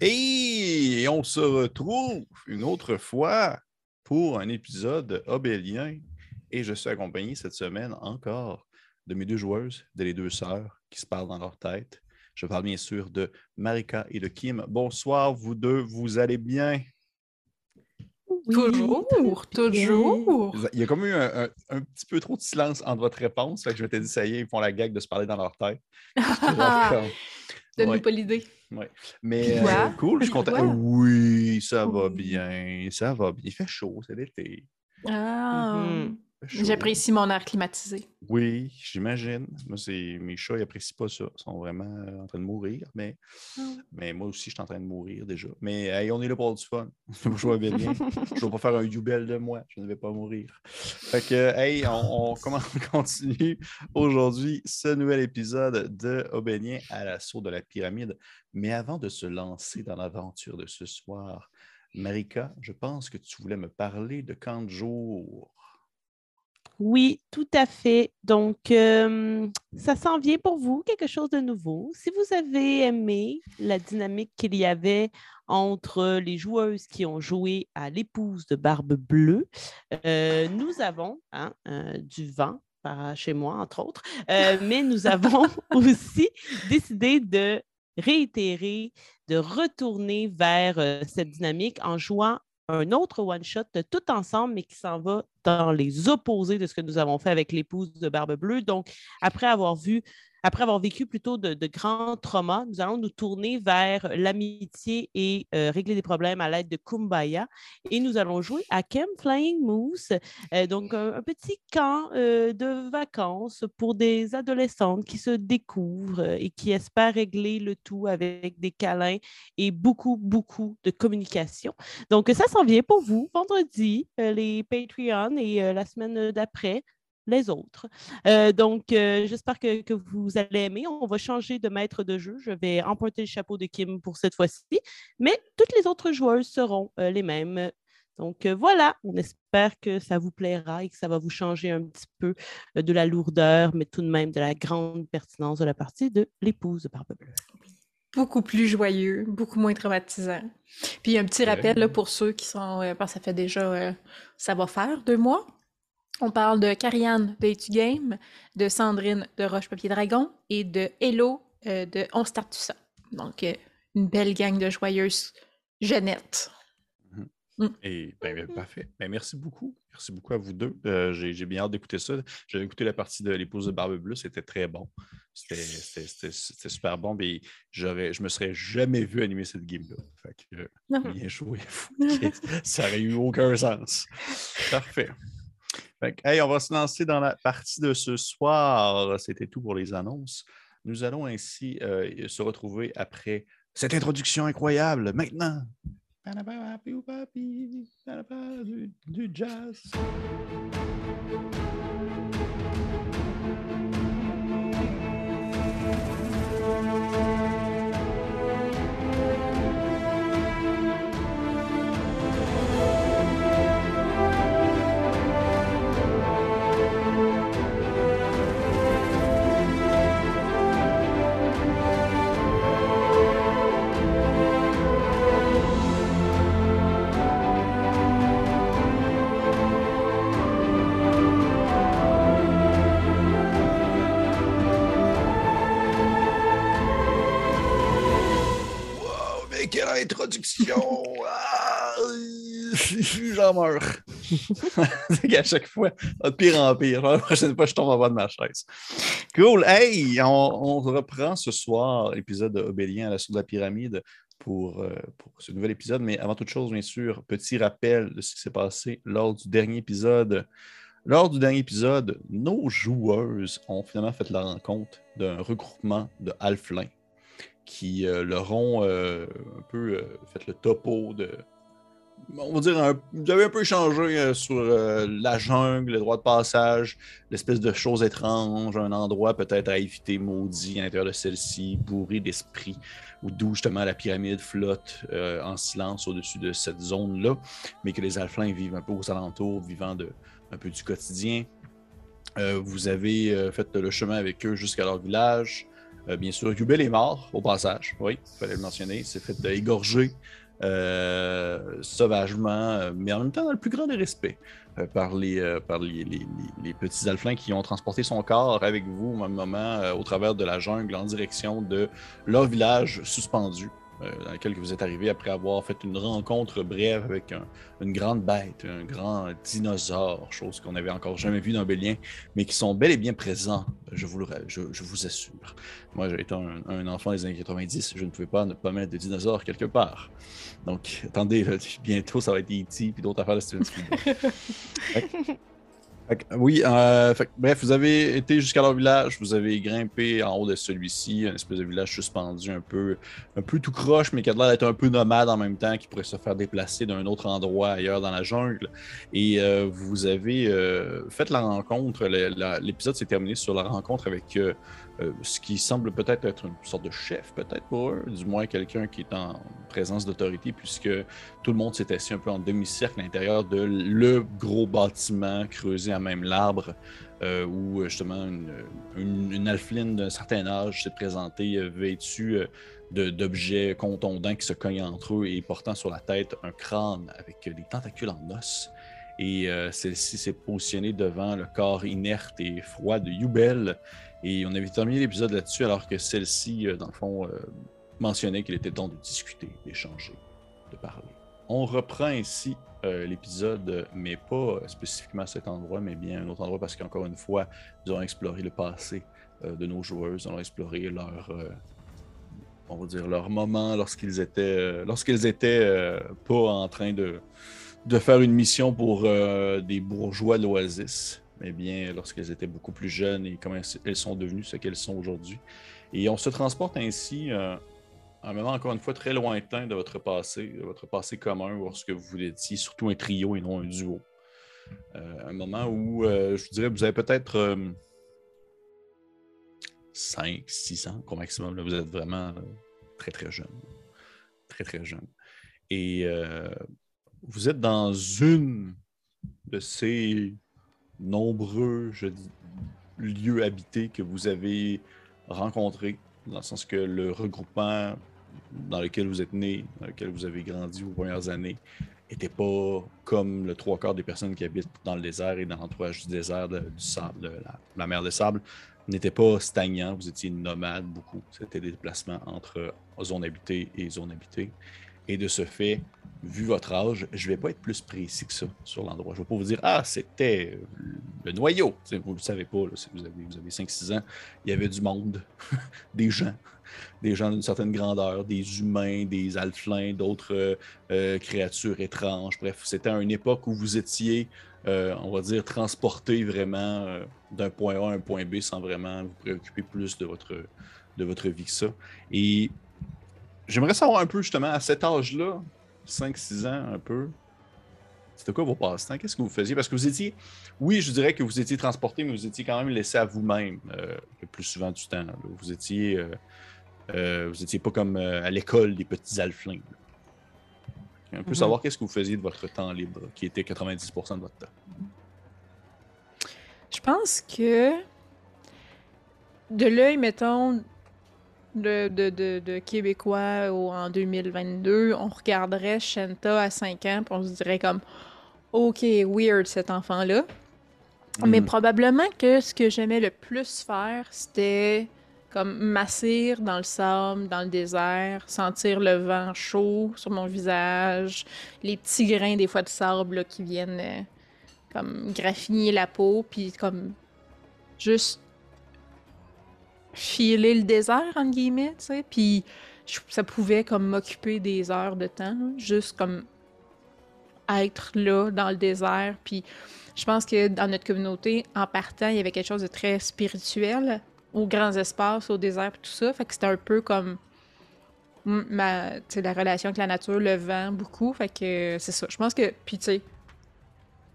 Et on se retrouve une autre fois pour un épisode obélien. Et je suis accompagné cette semaine encore de mes deux joueuses, de les deux sœurs qui se parlent dans leur tête. Je parle bien sûr de Marika et de Kim. Bonsoir, vous deux, vous allez bien? toujours, toujours. Il y a comme eu un, petit peu trop de silence entre votre réponse. Fait que je m'étais dit, ça y est, ils font la gag de se parler dans leur tête. Donne-nous pas l'idée. Ouais. Mais euh, cool, je suis content. Oui, ça va bien. Ça va bien. Il fait chaud, c'est l'été. Ah. Mhm. J'apprécie mon air climatisé. Oui, j'imagine. Moi, c'est mes chats, ils n'apprécient pas ça. Ils sont vraiment euh, en train de mourir. Mais, ah. mais moi aussi, je suis en train de mourir déjà. Mais on est là pour du fun. je vais bien. je ne vais pas faire un Yubel de moi. Je ne vais pas mourir. Fait que, hey, on, on, continue aujourd'hui ce nouvel épisode de Obélien à l'assaut de la pyramide. Mais avant de se lancer dans l'aventure de ce soir, Marika, je pense que tu voulais me parler de camp de jour. Oui, tout à fait. Donc, ça s'en vient pour vous, quelque chose de nouveau. Si vous avez aimé la dynamique qu'il y avait entre les joueuses qui ont joué à l'épouse de Barbe Bleue, euh, nous avons hein, euh, du vent par chez moi, entre autres, euh, mais nous avons aussi décidé de réitérer, de retourner vers cette dynamique en jouant un autre one-shot tout ensemble, mais qui s'en va dans les opposés de ce que nous avons fait avec l'épouse de Barbe Bleue. Donc, après avoir vu après avoir vécu plutôt de, grands traumas, nous allons nous tourner vers l'amitié et euh, régler des problèmes à l'aide de Kumbaya. Et nous allons jouer à Camp Flying Moose, euh, donc un, petit camp euh, de vacances pour des adolescentes qui se découvrent et qui espèrent régler le tout avec des câlins et beaucoup, beaucoup de communication. Donc, ça s'en vient pour vous vendredi, les Patreon et la semaine d'après les autres. Euh, donc, euh, j'espère que, vous allez aimer. On va changer de maître de jeu. Je vais emprunter le chapeau de Kim pour cette fois-ci, mais toutes les autres joueuses seront euh, les mêmes. Donc voilà, on espère que ça vous plaira et que ça va vous changer un petit peu de la lourdeur, mais tout de même de la grande pertinence de la partie de l'épouse de Barbe Bleue. Beaucoup plus joyeux, beaucoup moins traumatisant. Puis un petit rappel pour ceux qui sont, parce que ça fait déjà, ça va faire deux mois on parle de Carianne de Etu Game, de Sandrine de Roche Papier Dragon et de Hello euh, de On Start Tout Ça. Donc, euh, une belle gang de joyeuses jeunettes. Mhm. Mm. Et ben, ben, parfait. Ben, merci beaucoup. Merci beaucoup à vous deux. Euh, j'ai bien hâte d'écouter ça. J'avais écouté la partie de l'épouse de Barbe Bleue, c'était très bon. C'était super bon. Mais je me serais jamais vu animer cette game-là. Fait que, bien joué. ça n'aurait eu aucun sens. Parfait on va se lancer dans la partie de ce soir. C'était tout pour les annonces. Nous allons ainsi euh, se retrouver après cette introduction incroyable. Maintenant, du jazz. Introduction. Ah, j'en meurs. à chaque fois, de pire en pire. La prochaine fois, je tombe en bas de ma chaise. Cool. Hey, on, reprend ce soir l'épisode d'Obélien à la de la pyramide pour, euh, pour ce nouvel épisode. Mais avant toute chose, bien sûr, petit rappel de ce qui s'est passé lors du dernier épisode. Lors du dernier épisode, nos joueuses ont finalement fait la rencontre d'un regroupement de halflins qui euh, leur ont euh, un peu euh, fait le topo de. On va dire, vous avez un peu changé sur la jungle, le droit de passage, l'espèce de choses étranges, un endroit peut-être à éviter maudit à l'intérieur de celle-ci, bourré d'esprit, ou d'où justement la pyramide flotte en silence au-dessus de cette zone-là, mais que les alflins vivent un peu aux alentours, vivant de, un peu du quotidien. vous avez fait le chemin avec eux jusqu'à leur village. Euh, bien sûr, Yubel est mort au passage, oui, il fallait le mentionner. Il s'est fait égorger euh, sauvagement, mais en même temps dans le plus grand des respects par, les, par les, petits alflins qui ont transporté son corps avec vous au même moment au travers de la jungle en direction de leur village suspendu. Euh, dans lequel vous êtes arrivé après avoir fait une rencontre brève avec une grande bête, un grand dinosaure, chose qu'on n'avait encore jamais vue dans Bélien, mais qui sont bel et bien présents, je vous, le, je, vous assure. Moi, j'ai été un, enfant des années 90, je ne pouvais pas ne pas mettre de dinosaures quelque part. Donc, attendez, bientôt, ça va être E.T. puis d'autres affaires de Steven Spielberg. Oui, euh, bref, vous avez été jusqu'à leur village, vous avez grimpé en haut de celui-ci, un espèce de village suspendu un peu, un peu tout croche, mais qui a l'air d'être un peu nomade en même temps, qui pourrait se faire déplacer d'un autre endroit ailleurs dans la jungle. Et euh, vous avez euh, fait la rencontre, l'épisode s'est terminé sur la rencontre avec euh, ce qui semble peut-être être une sorte de chef, peut-être pour eux, du moins quelqu'un qui est en présence d'autorité, puisque tout le monde s'est assis un peu en demi-cercle à l'intérieur de le gros bâtiment creusé à même l'arbre, euh, où justement une, une, alpheline d'un certain âge s'est présentée euh, vêtue d'objets contondants qui se cognent entre eux et portant sur la tête un crâne avec des tentacules en os. Et celle-ci s'est positionnée devant le corps inerte et froid de Yubel, et on avait terminé l'épisode là-dessus, alors que celle-ci, euh, dans le fond, euh, mentionnait qu'il était temps de discuter, d'échanger, de parler. On reprend ainsi euh, l'épisode, mais pas spécifiquement à cet endroit, mais bien un autre endroit, parce qu'encore une fois, nous allons explorer le passé de nos joueuses, nous allons explorer leur, on va dire, leur moment lorsqu'ils étaient, lorsqu'ils étaient pas en train de, faire une mission pour des bourgeois de mais bien lorsqu'elles étaient beaucoup plus jeunes et comment elles sont devenues ce qu'elles sont aujourd'hui. Et on se transporte ainsi euh, à un moment encore une fois très lointain de votre passé, de votre passé commun, lorsque vous étiez surtout un trio et non un duo. Euh, un moment où euh, je vous dirais, vous avez peut-être 5, 6 ans au maximum. vous êtes vraiment très très jeune. Très très jeune. Et vous êtes dans une de ces nombreux lieux habités que vous avez rencontrés, dans le sens que le regroupement dans lequel vous êtes né, dans lequel vous avez grandi vos premières années, n'était pas comme le trois quarts des personnes qui habitent dans le désert et dans l'entourage du désert, du sable, de la, mer de sable, n'était pas stagnant. Vous étiez nomade beaucoup. C'était des déplacements entre zones habitées et zones habitées. Et de ce fait, vu votre âge, je ne vais pas être plus précis que ça sur l'endroit. Je ne vais pas vous dire Ah, c'était le noyau. vous ne le savez pas, si vous avez, vous avez 5-6 ans, il y avait du monde, des gens, des gens d'une certaine grandeur, des humains, des alflins, d'autres euh, euh, créatures étranges. Bref, c'était une époque où vous étiez, euh, on va dire, transporté vraiment d'un point A à un point B sans vraiment vous préoccuper plus de votre, de votre vie que ça. Et j'aimerais savoir un peu justement à cet âge-là, 5-6 ans un peu. C'était quoi vos passe-temps? Qu'est-ce que vous faisiez? Parce que vous étiez, oui, je dirais que vous étiez transporté, mais vous étiez quand même laissé à vous-même euh, le plus souvent du temps. Vous étiez, euh, euh, vous étiez pas comme à l'école des petits alflins. Un peu mhm. savoir qu'est-ce que vous faisiez de votre temps libre, qui était 90% de votre temps. Je pense que de l'œil, mettons, de, de, de, Québécois en 2022, on regarderait Shenta à 5 ans, puis on se dirait comme OK, weird cet enfant-là. Mais hmm. probablement que ce que j'aimais le plus faire, c'était comme m'assir dans le sable, dans le désert, sentir le vent chaud sur mon visage, les petits grains des fois de sable qui viennent euh, comme graffiner la peau, puis comme juste filer le désert, entre guillemets, tu sais. Puis ça pouvait comme m'occuper des heures de temps, juste comme être là dans le désert. Puis je pense que dans notre communauté, en partant, il y avait quelque chose de très spirituel aux grands espaces, au désert, tout ça. Fait que c'était un peu comme ma, la relation avec la nature, le vent, beaucoup. Fait que c'est ça. Je pense que, puis tu sais,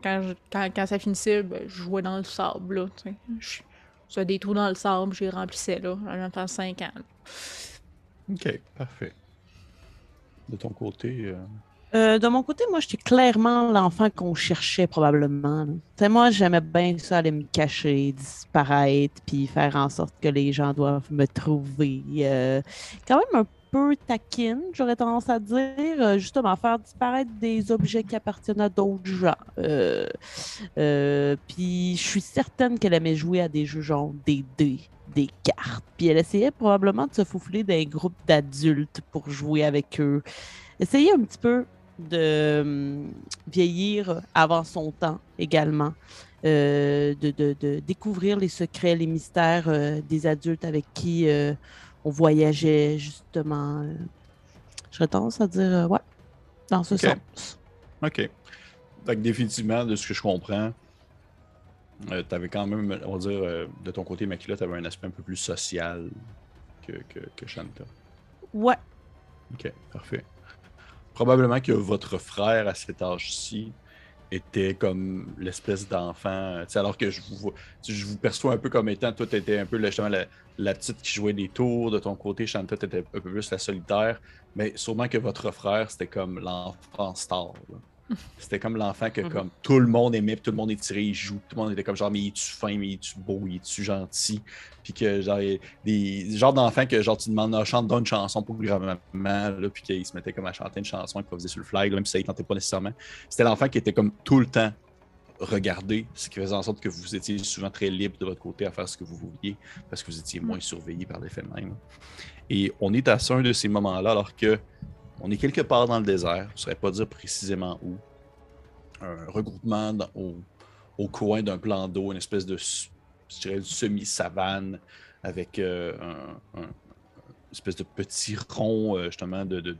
quand, quand, ça finissait, ben, je jouais dans le sable, là, tu sais. Ça des trous dans le sable, j'ai remplissais là, en enfant 5 ans. Ok, parfait. De ton côté. Euh, Euh, de mon côté, moi, j'étais clairement l'enfant qu'on cherchait probablement. Moi, j'aimais bien ça, aller me cacher, disparaître, puis faire en sorte que les gens doivent me trouver. Euh, quand même un peu taquine, j'aurais tendance à dire, euh, justement, faire disparaître des objets qui appartiennent à d'autres gens. puis je suis certaine qu'elle aimait jouer à des jeux genre des dés, des cartes. Puis elle essayait probablement de se fouler d'un groupe d'adultes pour jouer avec eux. Essayer un petit peu de hum, vieillir avant son temps également, euh, de, découvrir les secrets, les mystères euh, des adultes avec qui euh, on voyageait justement. J'aurais tendance à dire, ouais, dans ce sens. OK. Donc, définitivement, de ce que je comprends, tu avais quand même, on va dire, de ton côté, Makila, tu avais un aspect un peu plus social que, que, que Shanta. Ouais. OK, parfait probablement que votre frère à cet âge-ci était comme l'espèce d'enfant. Alors que je vous, perçois un peu comme étant, toi, tu étais un peu justement la, la, petite qui jouait des tours. De ton côté, Shanta, tu étais un peu plus la solitaire. Mais sûrement que votre frère, c'était comme l'enfant star. C'était comme l'enfant que mhm. comme tout le monde aimait, tout le monde est tiré, il joue, tout le monde était comme genre mais il est-tu fin, mais il est-tu beau, il est-tu gentil, puis que genre des genres d'enfants que genre tu demandes, chante dans une chanson pour grand-maman, là, puis qu'il se mettait comme à chanter une chanson faisait sur le fly, même si ça ne tentait pas nécessairement. C'était l'enfant qui était comme tout le temps regardé, ce qui faisait en sorte que vous étiez souvent très libre de votre côté à faire ce que vous vouliez, parce que vous étiez moins surveillé par l'effet même. Et on est à un de ces moments-là, alors que on est quelque part dans le désert, je ne saurais pas dire précisément où. Un regroupement au, coin d'un plan d'eau, une espèce de semi-savane avec euh, un, espèce de petit rond, euh, justement, de,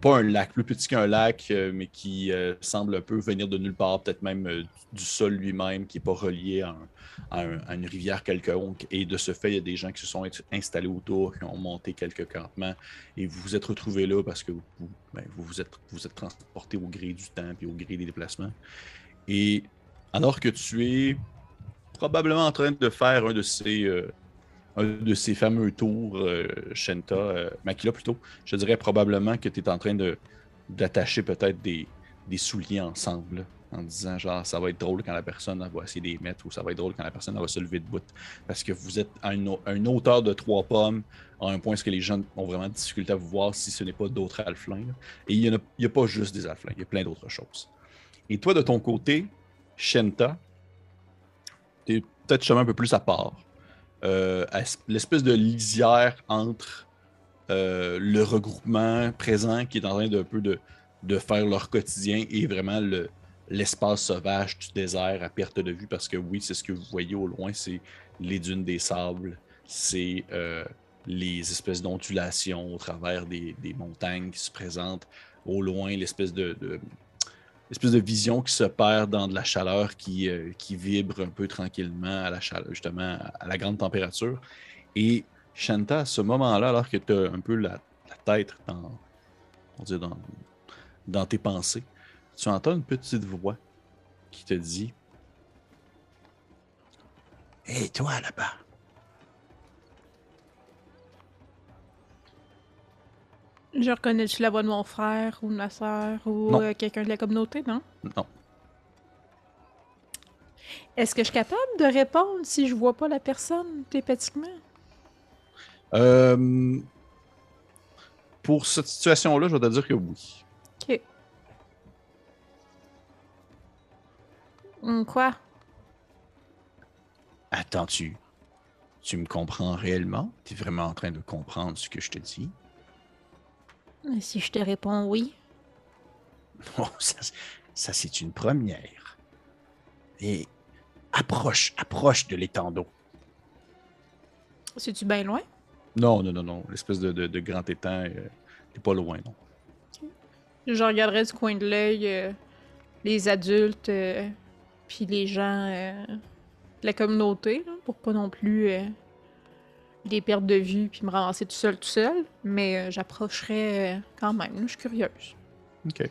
pas un lac, plus petit qu'un lac, euh, mais qui semble un peu venir de nulle part, peut-être même du sol lui-même, qui n'est pas relié à, une rivière quelconque. Et de ce fait, il y a des gens qui se sont installés autour, qui ont monté quelques campements, et vous vous êtes retrouvés là parce que vous ben, vous, êtes, transportés au gré du temps et au gré des déplacements. Et alors que tu es probablement en train de faire un de ces, euh, de ces fameux tours, euh, Shenta, euh, Makila plutôt, je dirais probablement que tu es en train de, d'attacher peut-être des, souliers ensemble en disant genre ça va être drôle quand la personne va essayer de les mettre ou ça va être drôle quand la personne va se lever de bout. Parce que vous êtes à une, hauteur de trois pommes, à un point où que les gens ont vraiment de difficulté à vous voir si ce n'est pas d'autres alflins. Et il n'y a, a, pas juste des alflins, il y a plein d'autres choses. Et toi, de ton côté, Shenta, tu es peut-être chemin un peu plus à part. Euh, l'espèce de lisière entre euh, le regroupement présent qui est en train de, peu de, de faire leur quotidien et vraiment le, l'espace sauvage du désert à perte de vue, parce que oui, c'est ce que vous voyez au loin, c'est les dunes des sables, c'est euh, les espèces d'ondulations au travers des, montagnes qui se présentent au loin, l'espèce de vision qui se perd dans de la chaleur qui, euh, qui vibre un peu tranquillement à la chaleur, justement à la grande température. Et Shanta, à ce moment-là, alors que tu as un peu la, tête dans, on dans, dans tes pensées, tu entends une petite voix qui te dit Hé, toi là-bas. Je reconnais-tu la voix de mon frère ou de ma soeur ou euh, quelqu'un de la communauté, non? Non. Est-ce que je suis capable de répondre si je vois pas la personne télépathiquement? Euh, pour cette situation-là, je vais te dire que oui. Ok. Quoi? Attends-tu? Tu me comprends réellement? Tu es vraiment en train de comprendre ce que je te dis? Si je te réponds oui? Oh, ça, c'est une première. Et approche, approche de l'étang d'eau. C'est-tu bien loin? Non, non, non, non. L'espèce de, grand étang, euh, t'es pas loin, non. Je regarderai du coin de l'œil euh, les adultes, euh, puis les gens euh, de la communauté, pour pas non plus euh, les perdre de vue puis me ramasser tout seul, tout seul. Mais euh, j'approcherai quand même, je suis curieuse. Ok.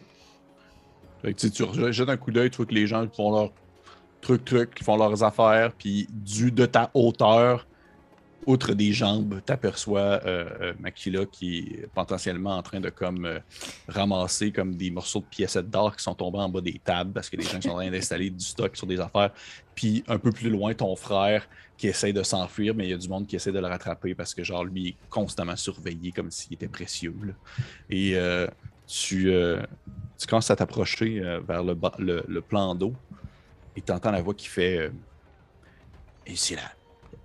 Fait que, tu jettes un coup d'œil, tu vois que les gens font leur truc, truc, font leurs affaires, puis du de ta hauteur, outre des jambes, tu aperçois Makila qui est potentiellement en train de comme ramasser comme des morceaux de pièces d'or qui sont tombés en bas des tables parce que les gens sont en train d'installer du stock sur des affaires. Puis un peu plus loin, ton frère qui essaie de s'enfuir, mais il y a du monde qui essaie de le rattraper parce que genre lui est constamment surveillé comme s'il était précieux. Et tu, tu commences à t'approcher vers le, le, plan d'eau et tu entends la voix qui fait Et c'est là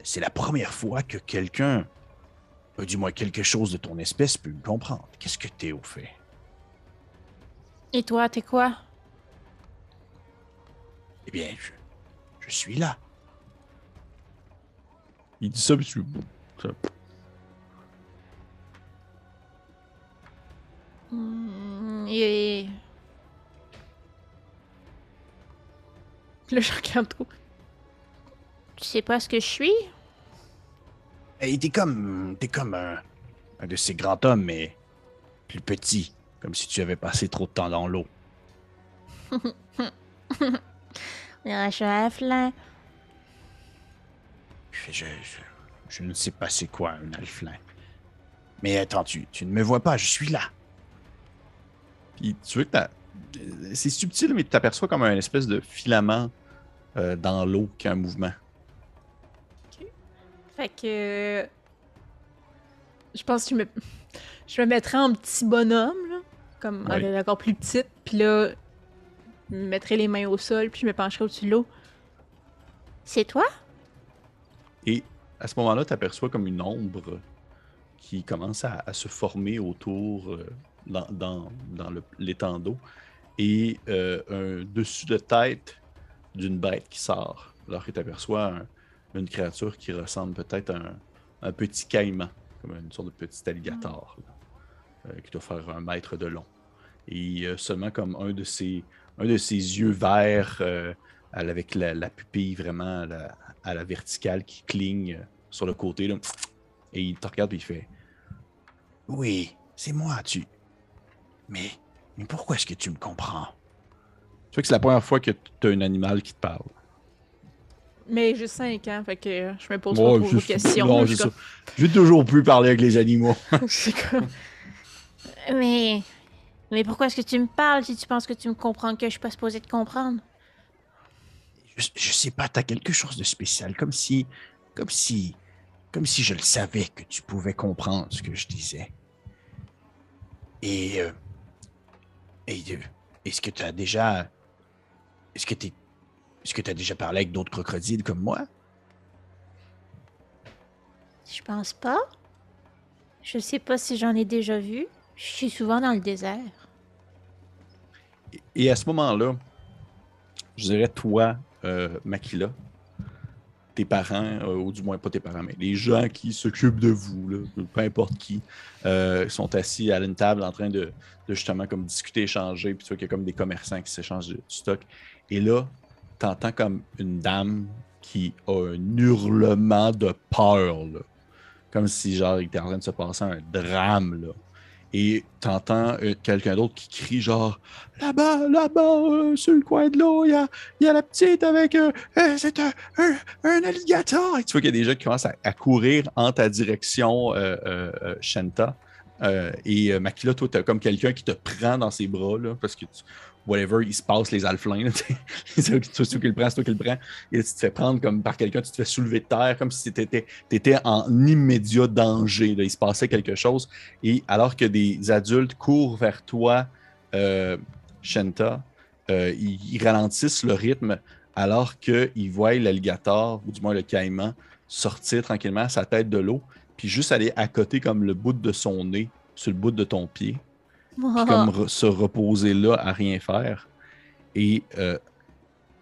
c'est la première fois que quelqu'un, du moins quelque chose de ton espèce, peut me comprendre. Qu'est-ce que t'es au fait? Et toi, t'es quoi? Eh bien, je, suis là. Il dit ça, puis je... Mmh, et... Le je regarde trop. Tu sais pas ce que je suis? Hey, t'es comme. T'es comme un, un de ces grands hommes, mais plus petit. Comme si tu avais passé trop de temps dans l'eau. je suis un Je, je, je, ne sais pas c'est quoi un alflin. Mais attends, tu, tu ne me vois pas, je suis là. Puis tu veux que C'est subtil, mais tu t'aperçois comme un espèce de filament euh, dans l'eau qui a un mouvement. Fait que. Je pense que je me, je me mettrais en petit bonhomme, là, comme encore plus petite, puis là, je me mettrais les mains au sol, puis je me pencherais au-dessus de l'eau. C'est toi? Et à ce moment-là, tu aperçois comme une ombre qui commence à, se former autour euh, dans, dans, dans l'étang d'eau et euh, un dessus de tête d'une bête qui sort. Alors que tu aperçois un, une créature qui ressemble peut-être à un, petit caïman, comme une sorte de petit alligator, euh, qui doit faire un mètre de long. Et seulement comme un de ses, un de ses yeux verts, euh, avec la, pupille vraiment à la, verticale qui cligne sur le côté. Là. Et il te regarde et il fait Oui, c'est moi, tu. Mais, mais pourquoi est-ce que tu me comprends? Tu vois que c'est la première fois que tu as un animal qui te parle. Mais j'ai 5 ans, fait que je me pose pas beaucoup de questions. Non, j'ai J'ai toujours pu parler avec les animaux. Mais. Mais pourquoi est-ce que tu me parles si tu penses que tu me comprends que je suis pas supposé te comprendre? Je, je sais pas, t'as quelque chose de spécial, comme si. Comme si. Comme si je le savais que tu pouvais comprendre ce que je disais. Et. Euh, et. Euh, est-ce que tu as déjà. Est-ce que tu es est-ce que tu as déjà parlé avec d'autres crocodiles comme moi? Je pense pas. Je sais pas si j'en ai déjà vu. Je suis souvent dans le désert. Et à ce moment-là, je dirais toi, euh, Makila, tes parents, euh, ou du moins pas tes parents, mais les gens qui s'occupent de vous, peu importe qui, euh, sont assis à une table en train de, justement comme discuter, échanger, puis tu vois qu'il y a comme des commerçants qui s'échangent du stock. Et là, t'entends comme une dame qui a un hurlement de peur, comme si genre il était en train de se passer un drame. Là. Et t'entends euh, quelqu'un d'autre qui crie genre là-bas, là-bas, euh, sur le coin de l'eau, il y a, la petite avec euh, c'est un, un, alligator. Et tu vois qu'il y a des gens qui commencent à, courir en ta direction, Shanta. et Makila, toi, t'as comme quelqu'un qui te prend dans ses bras là, parce que tu, whatever, il se passe les alflins. c'est toi qui le prends, c'est toi qui le prends. Et tu te fais prendre comme par quelqu'un, tu te fais soulever de terre comme si tu étais, en immédiat danger. Il se passait quelque chose. Et alors que des adultes courent vers toi, euh, Shenta, euh, ils, ralentissent le rythme alors qu'ils voient l'alligator, ou du moins le caïman, sortir tranquillement sa tête de l'eau, puis juste aller à côté comme le bout de son nez, sur le bout de ton pied comme se reposer là à rien faire. Et euh,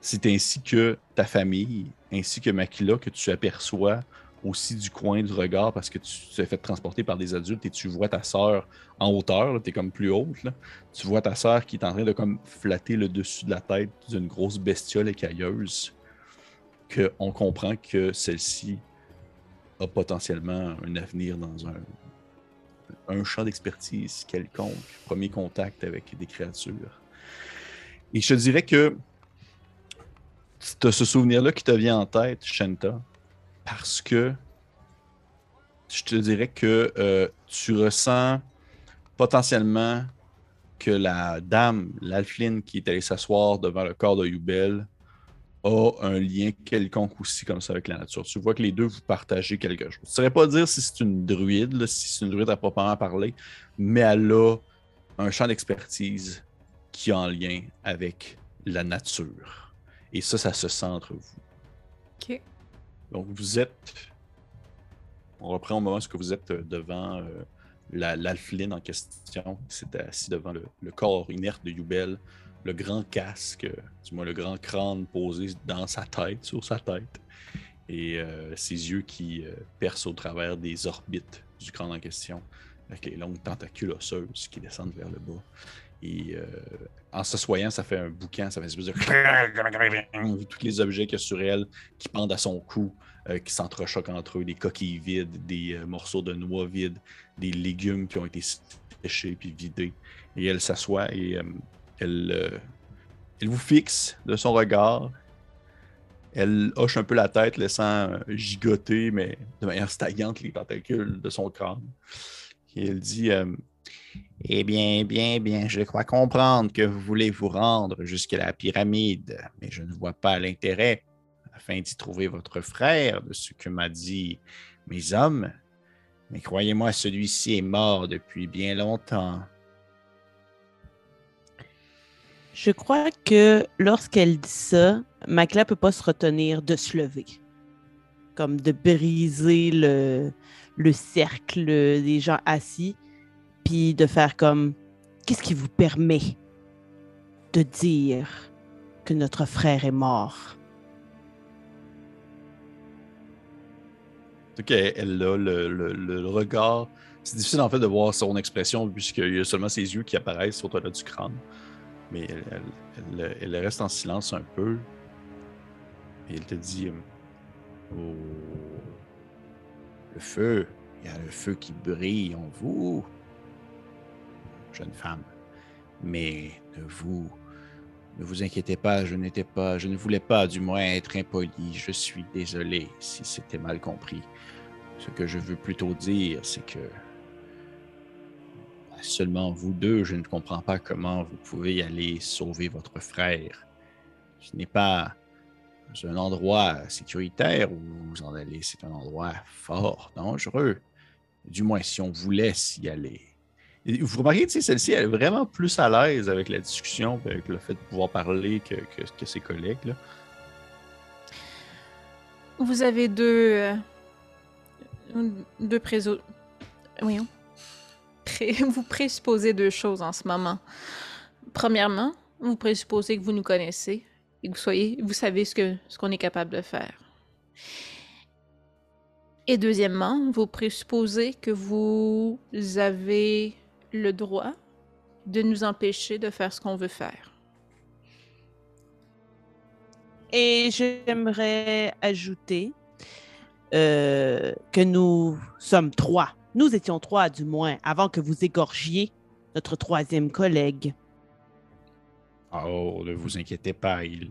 c'est ainsi que ta famille, ainsi que Makila, que tu aperçois aussi du coin du regard parce que tu t'es fait transporter par des adultes et tu vois ta sœur en hauteur, tu es comme plus haute. Tu vois ta sœur qui est en train de comme flatter le dessus de la tête d'une grosse bestiole écailleuse. Qu'on comprend que celle-ci a potentiellement un avenir dans un un champ d'expertise quelconque, premier contact avec des créatures. Et je te dirais que tu as ce souvenir-là qui te vient en tête, Shanta, parce que je te dirais que euh, tu ressens potentiellement que la dame, l'Alfline qui est allée s'asseoir devant le corps de Yubel, a un lien quelconque aussi comme ça avec la nature. Tu vois que les deux, vous partagez quelque chose. Je ne saurais pas dire si c'est une druide, si c'est une druide à proprement parler, mais elle a un champ d'expertise qui est en lien avec la nature. Et ça, ça se sent entre vous. OK. Donc, vous êtes. On reprend au moment où vous êtes devant euh, l'alpheline en question. C'était assis devant le, corps inerte de Yubel, le grand casque, du moins le grand crâne posé dans sa tête, sur sa tête, et euh, ses yeux qui euh, percent au travers des orbites du crâne en question, avec les longues tentacules osseuses qui descendent vers le bas. Et euh, en s'assoyant, ça fait un boucan, ça fait une espèce de. Tous les objets qu'il y a sur elle qui pendent à son cou, qui s'entrechoquent entre eux, des coquilles vides, des morceaux de noix vides, des légumes qui ont été séchés puis vidés. Et elle s'assoit et elle, elle vous fixe de son regard. Elle hoche un peu la tête, laissant gigoter, mais de manière stagnante, les tentacules de son crâne. Et elle dit eh bien, bien, bien, je crois comprendre que vous voulez vous rendre jusqu'à la pyramide, mais je ne vois pas l'intérêt, afin d'y trouver votre frère, de ce que m'a dit mes hommes. Mais croyez-moi, celui-ci est mort depuis bien longtemps. Je crois que lorsqu'elle dit ça, Macla peut pas se retenir de se lever, comme de briser le, le cercle des gens assis puis de faire comme qu'est-ce qui vous permet de dire que notre frère est mort? Ok, elle a le, regard. C'est difficile en fait de voir son expression puisqu'il y a seulement ses yeux qui apparaissent autour du crâne. Mais elle, reste en silence un peu. Et elle te dit oh, Le feu, il y a le feu qui brille en vous jeune femme. Mais ne vous, ne vous inquiétez pas, je n'étais pas, je ne voulais pas du moins être impoli. Je suis désolé si c'était mal compris. Ce que je veux plutôt dire, c'est que seulement vous deux, je ne comprends pas comment vous pouvez aller sauver votre frère. Ce n'est pas un endroit sécuritaire où vous en allez, c'est un endroit fort, dangereux. Du moins, si on vous laisse y aller. Vous remarquez, celle-ci, elle est vraiment plus à l'aise avec la discussion, avec le fait de pouvoir parler que, ses collègues. Là. Vous avez deux. Euh, deux préso... Voyons. Vous présupposez deux choses en ce moment. Premièrement, vous présupposez que vous nous connaissez et que vous, soyez, vous savez ce qu'on est capable de faire. Et deuxièmement, vous présupposez que vous avez le droit de nous empêcher de faire ce qu'on veut faire. Et j'aimerais ajouter euh, que nous sommes trois. Nous étions trois, du moins, avant que vous égorgiez notre troisième collègue. Oh, ne vous inquiétez pas, il,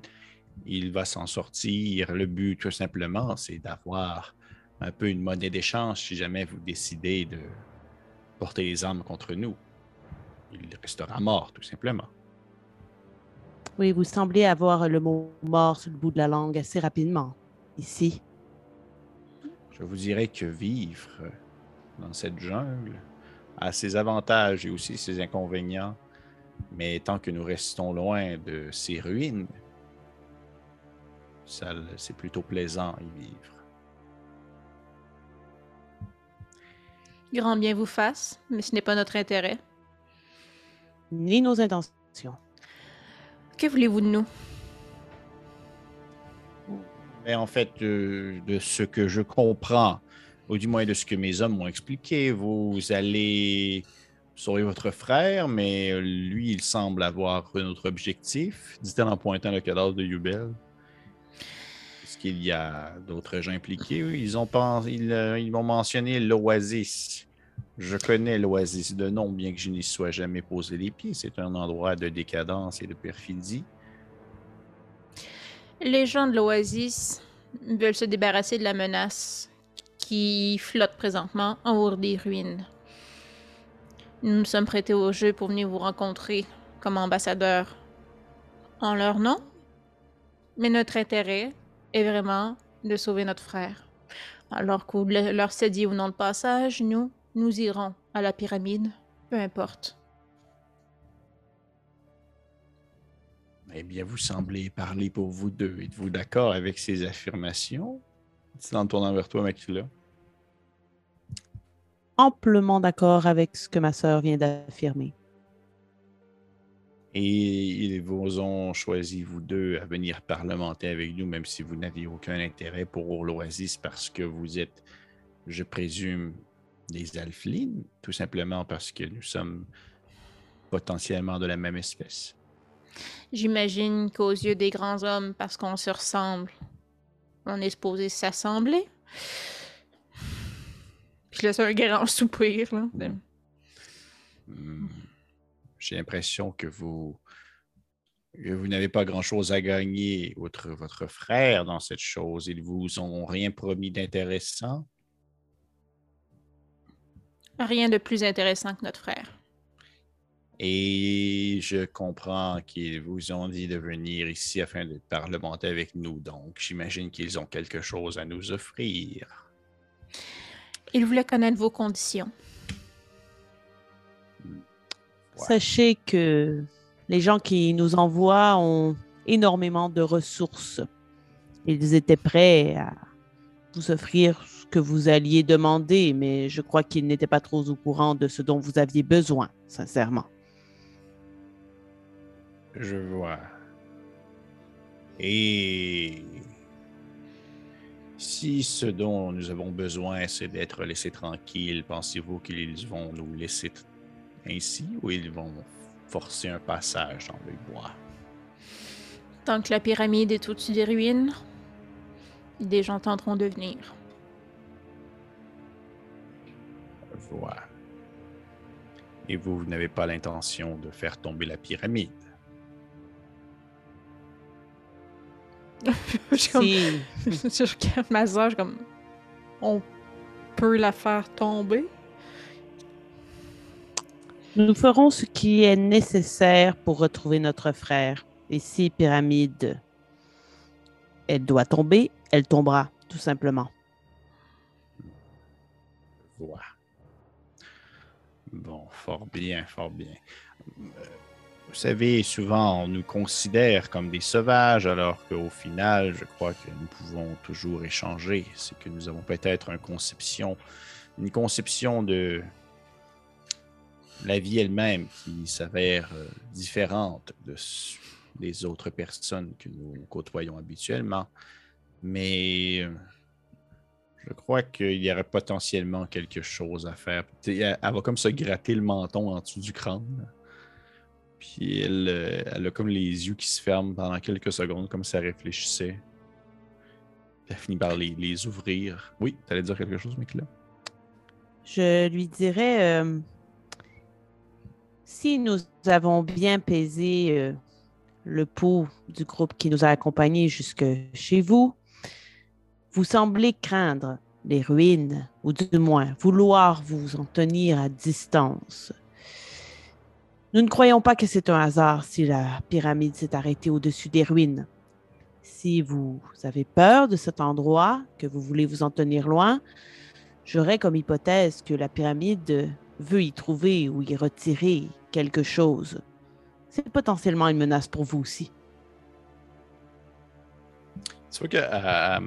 il va s'en sortir. Le but, tout simplement, c'est d'avoir un peu une monnaie d'échange si jamais vous décidez de porter les armes contre nous. Il restera mort, tout simplement. Oui, vous semblez avoir le mot mort sur le bout de la langue assez rapidement, ici. Je vous dirais que vivre dans cette jungle a ses avantages et aussi ses inconvénients, mais tant que nous restons loin de ces ruines, c'est plutôt plaisant y vivre. Grand bien vous fasse, mais ce n'est pas notre intérêt. Ni nos intentions. Que voulez-vous de nous? Mais en fait, de, ce que je comprends, ou du moins de ce que mes hommes m'ont expliqué, vous allez sauver votre frère, mais lui, il semble avoir un autre objectif, dit-elle en pointant le cadavre de Yubel. Est-ce qu'il y a d'autres gens impliqués? Ils ont ils, euh, ils m'ont mentionné l'Oasis. Je connais l'Oasis de nom, bien que je n'y sois jamais posé les pieds. C'est un endroit de décadence et de perfidie. Les gens de l'Oasis veulent se débarrasser de la menace qui flotte présentement en haut des ruines. Nous nous sommes prêtés au jeu pour venir vous rencontrer comme ambassadeur en leur nom. Mais notre intérêt est vraiment de sauver notre frère. Alors que vous leur cédiez ou non de passage, nous, nous irons à la pyramide, peu importe. Eh bien, vous semblez parler pour vous deux. Êtes-vous d'accord avec ces affirmations? C'est en tournant vers toi, Makila. Amplement d'accord avec ce que ma sœur vient d'affirmer. Et ils vous ont choisi, vous deux, à venir parlementer avec nous, même si vous n'aviez aucun intérêt pour l'Oasis, parce que vous êtes, je présume, des Alphelines, tout simplement parce que nous sommes potentiellement de la même espèce. J'imagine qu'aux yeux des grands hommes, parce qu'on se ressemble, on est supposé s'assembler. Puis je laisse un grand soupir. Là. Hmm. J'ai l'impression que vous, vous n'avez pas grand-chose à gagner, outre votre frère, dans cette chose. Ils vous ont rien promis d'intéressant? Rien de plus intéressant que notre frère. Et je comprends qu'ils vous ont dit de venir ici afin de parlementer avec nous. Donc, j'imagine qu'ils ont quelque chose à nous offrir. Ils voulaient connaître vos conditions. Sachez que les gens qui nous envoient ont énormément de ressources. Ils étaient prêts à vous offrir ce que vous alliez demander, mais je crois qu'ils n'étaient pas trop au courant de ce dont vous aviez besoin, sincèrement. Je vois. Et si ce dont nous avons besoin, c'est d'être laissés tranquilles, pensez-vous qu'ils vont nous laisser ainsi ou ils vont forcer un passage dans le bois? Tant que la pyramide est au-dessus des ruines, des gens tenteront de venir. Voilà. Et vous, vous n'avez pas l'intention de faire tomber la pyramide? Je, comme, je regarde ma soeur, comme on peut la faire tomber? Nous ferons ce qui est nécessaire pour retrouver notre frère. Et si Pyramide, elle doit tomber, elle tombera, tout simplement. Voilà. Bon, fort bien, fort bien. Vous savez, souvent on nous considère comme des sauvages, alors qu'au final, je crois que nous pouvons toujours échanger. C'est que nous avons peut-être une conception, une conception de la vie elle-même qui s'avère euh, différente de, des autres personnes que nous côtoyons habituellement. Mais euh, je crois qu'il y aurait potentiellement quelque chose à faire. Elle va comme se gratter le menton en dessous du crâne. Puis euh, elle, a comme les yeux qui se ferment pendant quelques secondes, comme si elle réfléchissait. elle finit par les, ouvrir. Oui, tu allais dire quelque chose, là Je lui dirais euh, si nous avons bien pesé euh, le pouls du groupe qui nous a accompagnés jusque chez vous, vous semblez craindre les ruines, ou du moins vouloir vous en tenir à distance. Nous ne croyons pas que c'est un hasard si la pyramide s'est arrêtée au-dessus des ruines. Si vous avez peur de cet endroit, que vous voulez vous en tenir loin, j'aurais comme hypothèse que la pyramide veut y trouver ou y retirer quelque chose. C'est potentiellement une menace pour vous aussi. Tu vois qu'à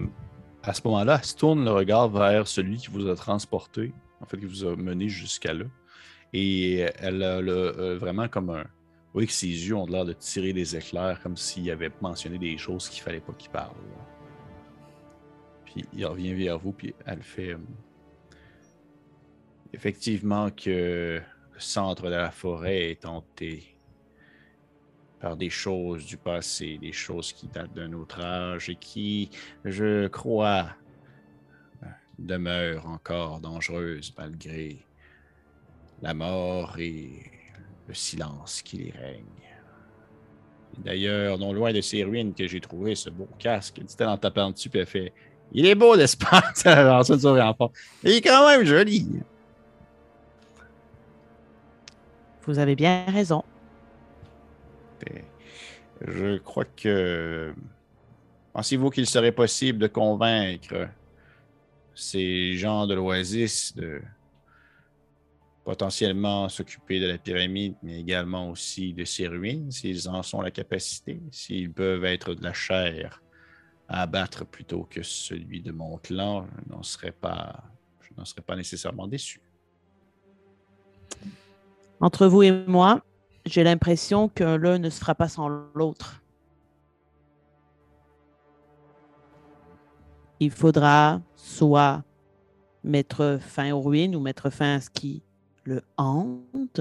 à ce moment-là, elle se tourne le regard vers celui qui vous a transporté, en fait, qui vous a mené jusqu'à là. Et elle a euh, vraiment comme un. Voyez que ses yeux ont l'air de tirer des éclairs comme s'il avait mentionné des choses qu'il fallait pas qu'il parle. Puis il revient vers vous, puis elle fait. Euh, effectivement que le centre de la forêt est hanté par des choses du passé, des choses qui datent d'un autre âge et qui, je crois, demeurent encore dangereuses malgré la mort et le silence qui les règne. D'ailleurs, non loin de ces ruines que j'ai trouvé ce beau casque, dit-elle en tapant dessus, puis elle fait Il est beau, n'est-ce pas? Il est quand même joli. Vous avez bien raison. Je crois que. Pensez-vous qu'il serait possible de convaincre ces gens de l'Oasis de potentiellement s'occuper de la pyramide, mais également aussi de ses ruines, s'ils en sont la capacité, s'ils peuvent être de la chair à abattre plutôt que celui de mon clan, je n'en serais pas, je n'en serais pas nécessairement déçu. Entre vous et moi, j'ai l'impression que l'un ne se fera pas sans l'autre. Il faudra soit mettre fin aux ruines ou mettre fin à ce qui le hante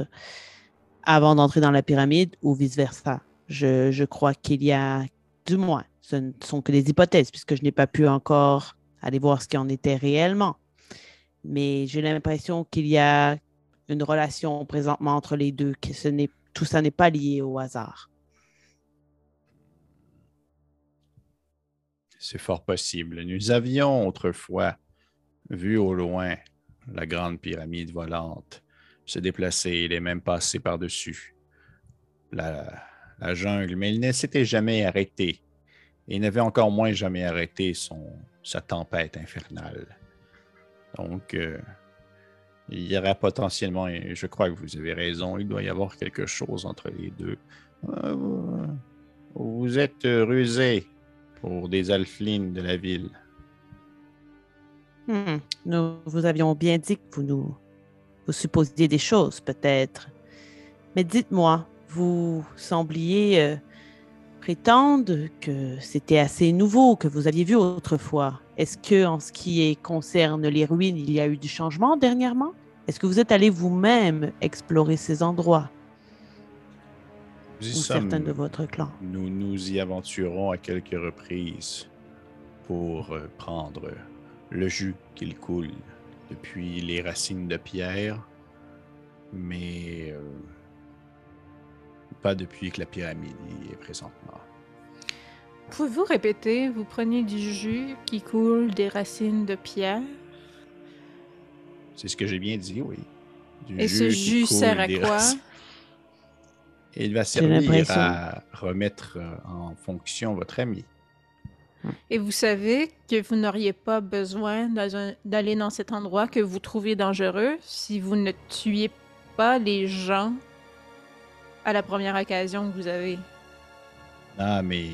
avant d'entrer dans la pyramide ou vice-versa. Je, crois qu'il y a, du moins, ce ne sont que des hypothèses puisque je n'ai pas pu encore aller voir ce qui en était réellement. Mais j'ai l'impression qu'il y a une relation présentement entre les deux, que ce n'est, tout ça n'est pas lié au hasard. C'est fort possible. Nous avions autrefois vu au loin la grande pyramide volante se déplacer, il est même passé par-dessus la, jungle, mais il ne s'était jamais arrêté. Il n'avait encore moins jamais arrêté son, sa tempête infernale. Donc, euh, il y aura potentiellement, et je crois que vous avez raison, il doit y avoir quelque chose entre les deux. Euh, vous êtes rusé pour des alphelines de la ville. Hmm. Nous vous avions bien dit que vous nous vous supposiez des choses, peut-être. Mais dites-moi, vous sembliez euh, prétendre que c'était assez nouveau, que vous aviez vu autrefois. Est-ce que, en ce qui concerne les ruines, il y a eu du changement dernièrement? Est-ce que vous êtes allé vous-même explorer ces endroits? Ou certains de votre clan? Nous nous y aventurons à quelques reprises pour euh, prendre le jus qu'il coule depuis les racines de pierre, mais euh, pas depuis que la pyramide y est présentement. Pouvez-vous répéter, vous prenez du jus qui coule des racines de pierre? C'est ce que j'ai bien dit, oui. Et ce jus sert à quoi? Il va servir à remettre euh, en fonction votre ami. Et vous savez que vous n'auriez pas besoin d'aller dans cet endroit que vous trouvez dangereux si vous ne tuiez pas les gens à la première occasion que vous avez. Ah, mais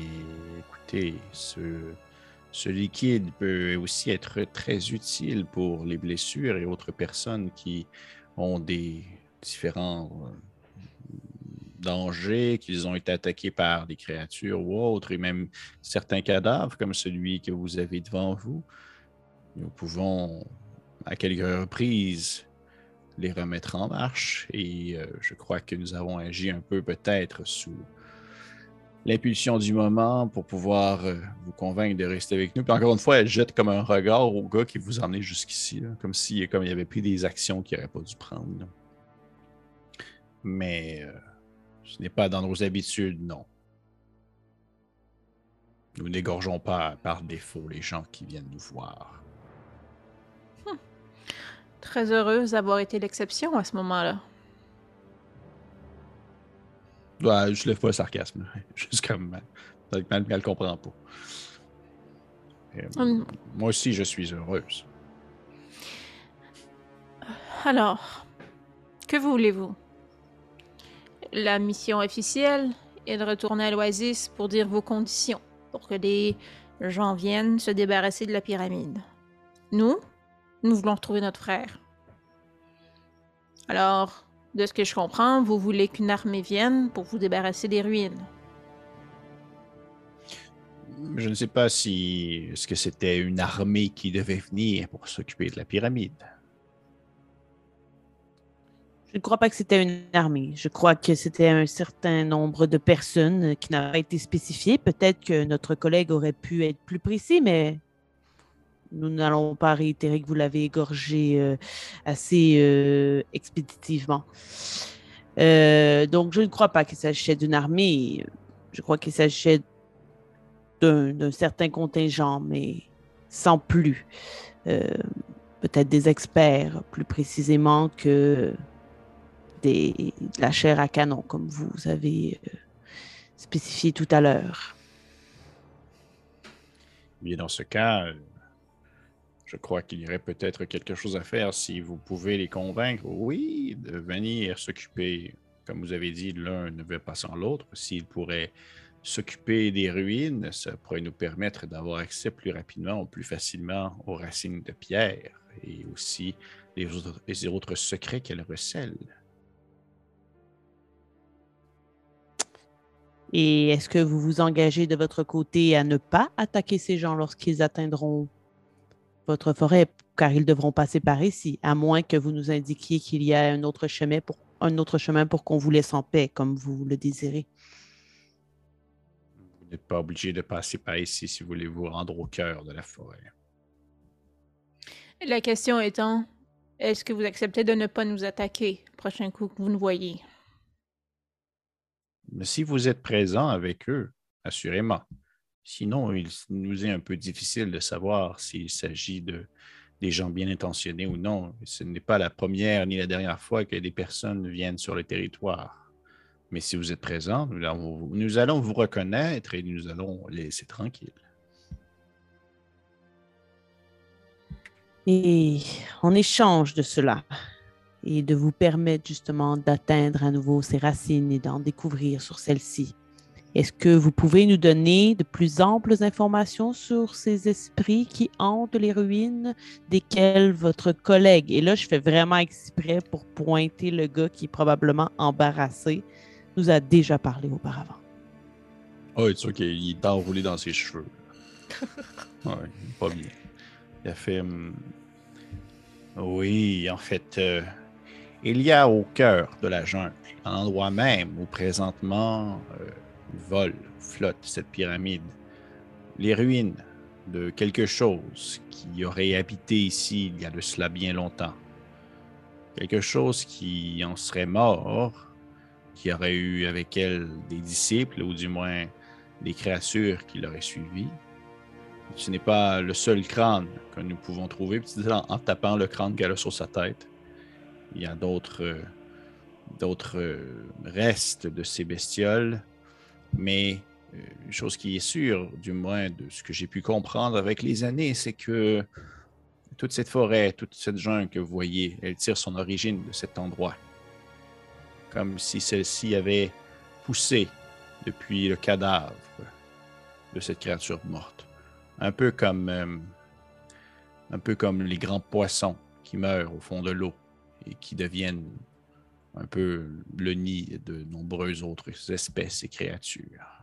écoutez, ce, ce liquide peut aussi être très utile pour les blessures et autres personnes qui ont des différents danger, qu'ils ont été attaqués par des créatures ou autres, et même certains cadavres comme celui que vous avez devant vous. Nous pouvons, à quelques reprises, les remettre en marche et euh, je crois que nous avons agi un peu peut-être sous l'impulsion du moment pour pouvoir euh, vous convaincre de rester avec nous. Puis encore une fois, elle jette comme un regard au gars qui vous a emmené jusqu'ici, comme s'il comme il avait pris des actions qu'il n'aurait pas dû prendre. Mais euh, ce n'est pas dans nos habitudes, non. Nous n'égorgeons pas par défaut les gens qui viennent nous voir. Hum. Très heureuse d'avoir été l'exception à ce moment-là. Ouais, je lève pas le sarcasme. Juste comme elle, elle, elle comprend pas. Hum. Moi aussi, je suis heureuse. Alors, que voulez-vous? La mission officielle est de retourner à l'Oasis pour dire vos conditions, pour que les gens viennent se débarrasser de la pyramide. Nous, nous voulons retrouver notre frère. Alors, de ce que je comprends, vous voulez qu'une armée vienne pour vous débarrasser des ruines. Je ne sais pas si ce que c'était une armée qui devait venir pour s'occuper de la pyramide. Je ne crois pas que c'était une armée. Je crois que c'était un certain nombre de personnes qui n'avaient pas été spécifiées. Peut-être que notre collègue aurait pu être plus précis, mais nous n'allons pas réitérer que vous l'avez égorgé euh, assez euh, expéditivement. Euh, donc, je ne crois pas qu'il s'agissait d'une armée. Je crois qu'il s'agissait d'un certain contingent, mais sans plus. Peut-être des experts, plus précisément que de la chair à canon, comme vous avez euh, spécifié tout à l'heure. Bien, dans ce cas, je crois qu'il y aurait peut-être quelque chose à faire si vous pouvez les convaincre, oui, de venir s'occuper, comme vous avez dit, l'un ne veut pas sans l'autre. S'ils pourraient s'occuper des ruines, ça pourrait nous permettre d'avoir accès plus rapidement ou plus facilement aux racines de pierre et aussi les autres, les autres secrets qu'elles recèlent. Et est-ce que vous vous engagez de votre côté à ne pas attaquer ces gens lorsqu'ils atteindront votre forêt, car ils devront passer par ici, à moins que vous nous indiquiez qu'il y a un autre chemin pour, un autre chemin pour qu'on vous laisse en paix, comme vous le désirez? Vous n'êtes pas obligé de passer par ici si vous voulez vous rendre au cœur de la forêt. La question étant, est-ce que vous acceptez de ne pas nous attaquer le prochain coup que vous nous voyez? Mais si vous êtes présent avec eux, assurément. Sinon, il nous est un peu difficile de savoir s'il s'agit de des gens bien intentionnés ou non. Ce n'est pas la première ni la dernière fois que des personnes viennent sur le territoire. Mais si vous êtes présent, nous allons, vous reconnaître et nous allons laisser tranquilles. Et en échange de cela, et de vous permettre justement d'atteindre à nouveau ces racines et d'en découvrir sur celles-ci, est-ce que vous pouvez nous donner de plus amples informations sur ces esprits qui hantent les ruines, desquels votre collègue, et là je fais vraiment exprès pour pointer le gars qui est probablement embarrassé, nous a déjà parlé auparavant? Oh, c'est sûr qu'il est enroulé dans ses cheveux. ouais, pas bien. Il a fait. Hum, oui, en fait, euh, il y a au cœur de la jungle, un endroit même où présentement euh, vole, flotte cette pyramide. Les ruines de quelque chose qui aurait habité ici il y a de cela bien longtemps. Quelque chose qui en serait mort, qui aurait eu avec elle des disciples, ou du moins des créatures qui l'auraient suivi. Ce n'est pas le seul crâne que nous pouvons trouver, en, tapant le crâne qu'elle a sur sa tête. Il y a d'autres d'autres restes de ces bestioles mais euh, une chose qui est sûre, du moins de ce que j'ai pu comprendre avec les années, c'est que toute cette forêt, toute cette jungle que vous voyez, elle tire son origine de cet endroit. Comme si celle-ci avait poussé depuis le cadavre de cette créature morte. Euh, un peu comme les grands poissons qui meurent au fond de l'eau et qui deviennent un peu le nid de nombreuses autres espèces et créatures.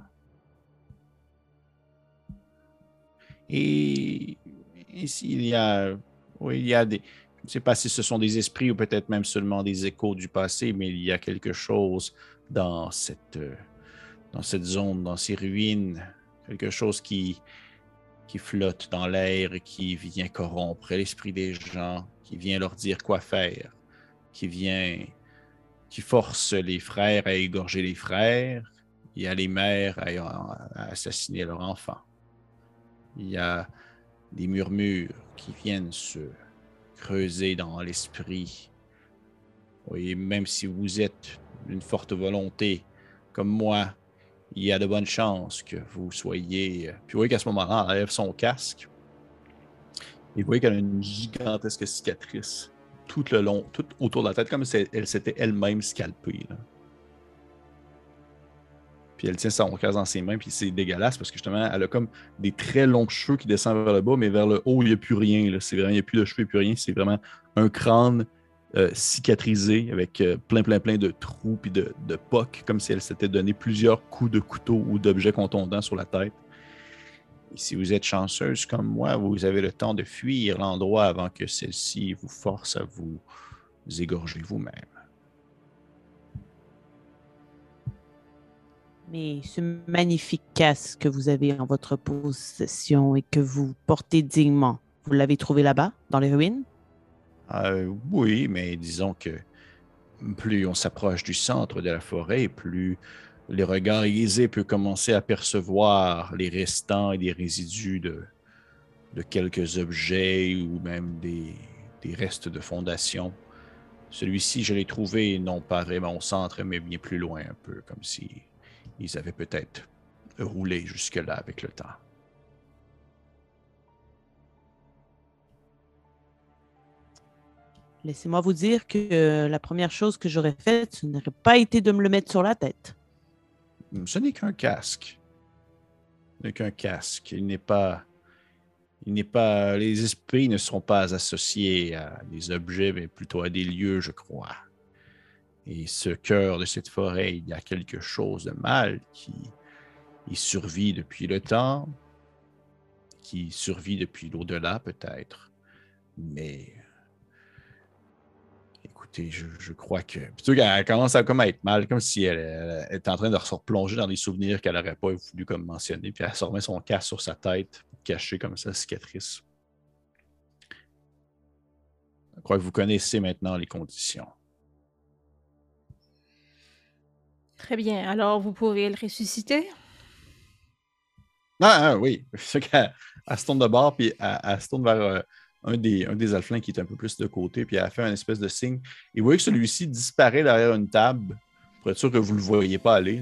Et ici, il y a, oui, il y a des, je ne sais pas si ce sont des esprits ou peut-être même seulement des échos du passé, mais il y a quelque chose dans cette, dans cette zone, dans ces ruines, quelque chose qui, qui flotte dans l'air et qui vient corrompre l'esprit des gens, qui vient leur dire quoi faire, qui vient qui force les frères à égorger les frères. Il y a les mères à, assassiner leurs enfants. Il y a des murmures qui viennent se creuser dans l'esprit. Oui, même si vous êtes d'une forte volonté comme moi, il y a de bonnes chances que vous soyez. Puis vous voyez qu'à ce moment-là, elle enlève son casque. Et vous voyez qu'elle a une gigantesque cicatrice tout le long, tout autour de la tête, comme si elle s'était elle-même scalpée. Puis elle tient son casque dans ses mains, puis c'est dégueulasse parce que justement, elle a comme des très longs cheveux qui descendent vers le bas, mais vers le haut, il n'y a plus rien. C'est vraiment, il n'y a plus de cheveux, plus rien. C'est vraiment un crâne euh, cicatrisé avec euh, plein, plein, plein de trous puis de, de pocs, comme si elle s'était donné plusieurs coups de couteau ou d'objets contondants sur la tête. Si vous êtes chanceuse comme moi, vous avez le temps de fuir l'endroit avant que celle-ci vous force à vous égorger vous-même. Mais ce magnifique casque que vous avez en votre possession et que vous portez dignement, vous l'avez trouvé là-bas, dans les ruines? Euh, oui, mais disons que plus on s'approche du centre de la forêt, plus les regards aiguisés peuvent commencer à percevoir les restants et les résidus de, quelques objets ou même des, des restes de fondation. Celui-ci, je l'ai trouvé non pas vraiment au centre, mais bien plus loin un peu, comme si ils avaient peut-être roulé jusque-là avec le temps. Laissez-moi vous dire que euh, la première chose que j'aurais faite, ce n'aurait pas été de me le mettre sur la tête. Ce n'est qu'un casque. Ce n'est qu'un casque. Il n'est pas. Il n'est pas. Les esprits ne sont pas associés à des objets, mais plutôt à des lieux, je crois. Et ce cœur de cette forêt, il y a quelque chose de mal qui y survit depuis le temps, qui survit depuis l'au-delà peut-être. Mais écoutez, je, crois que. Plutôt qu'elle commence à, comme être mal, comme si elle, était en train de se replonger dans des souvenirs qu'elle n'aurait pas voulu comme mentionner. Puis elle se remet son casque sur sa tête pour cacher comme ça la cicatrice. Je crois que vous connaissez maintenant les conditions. Très bien. Alors, vous pouvez le ressusciter? Ah, ah oui. C'est qu'elle se tourne de bord, puis elle, se tourne vers euh, un, des, un qui est un peu plus de côté, puis elle fait un espèce de signe. Et vous voyez que celui-ci disparaît derrière une table, pour être sûr que vous ne le voyez pas aller.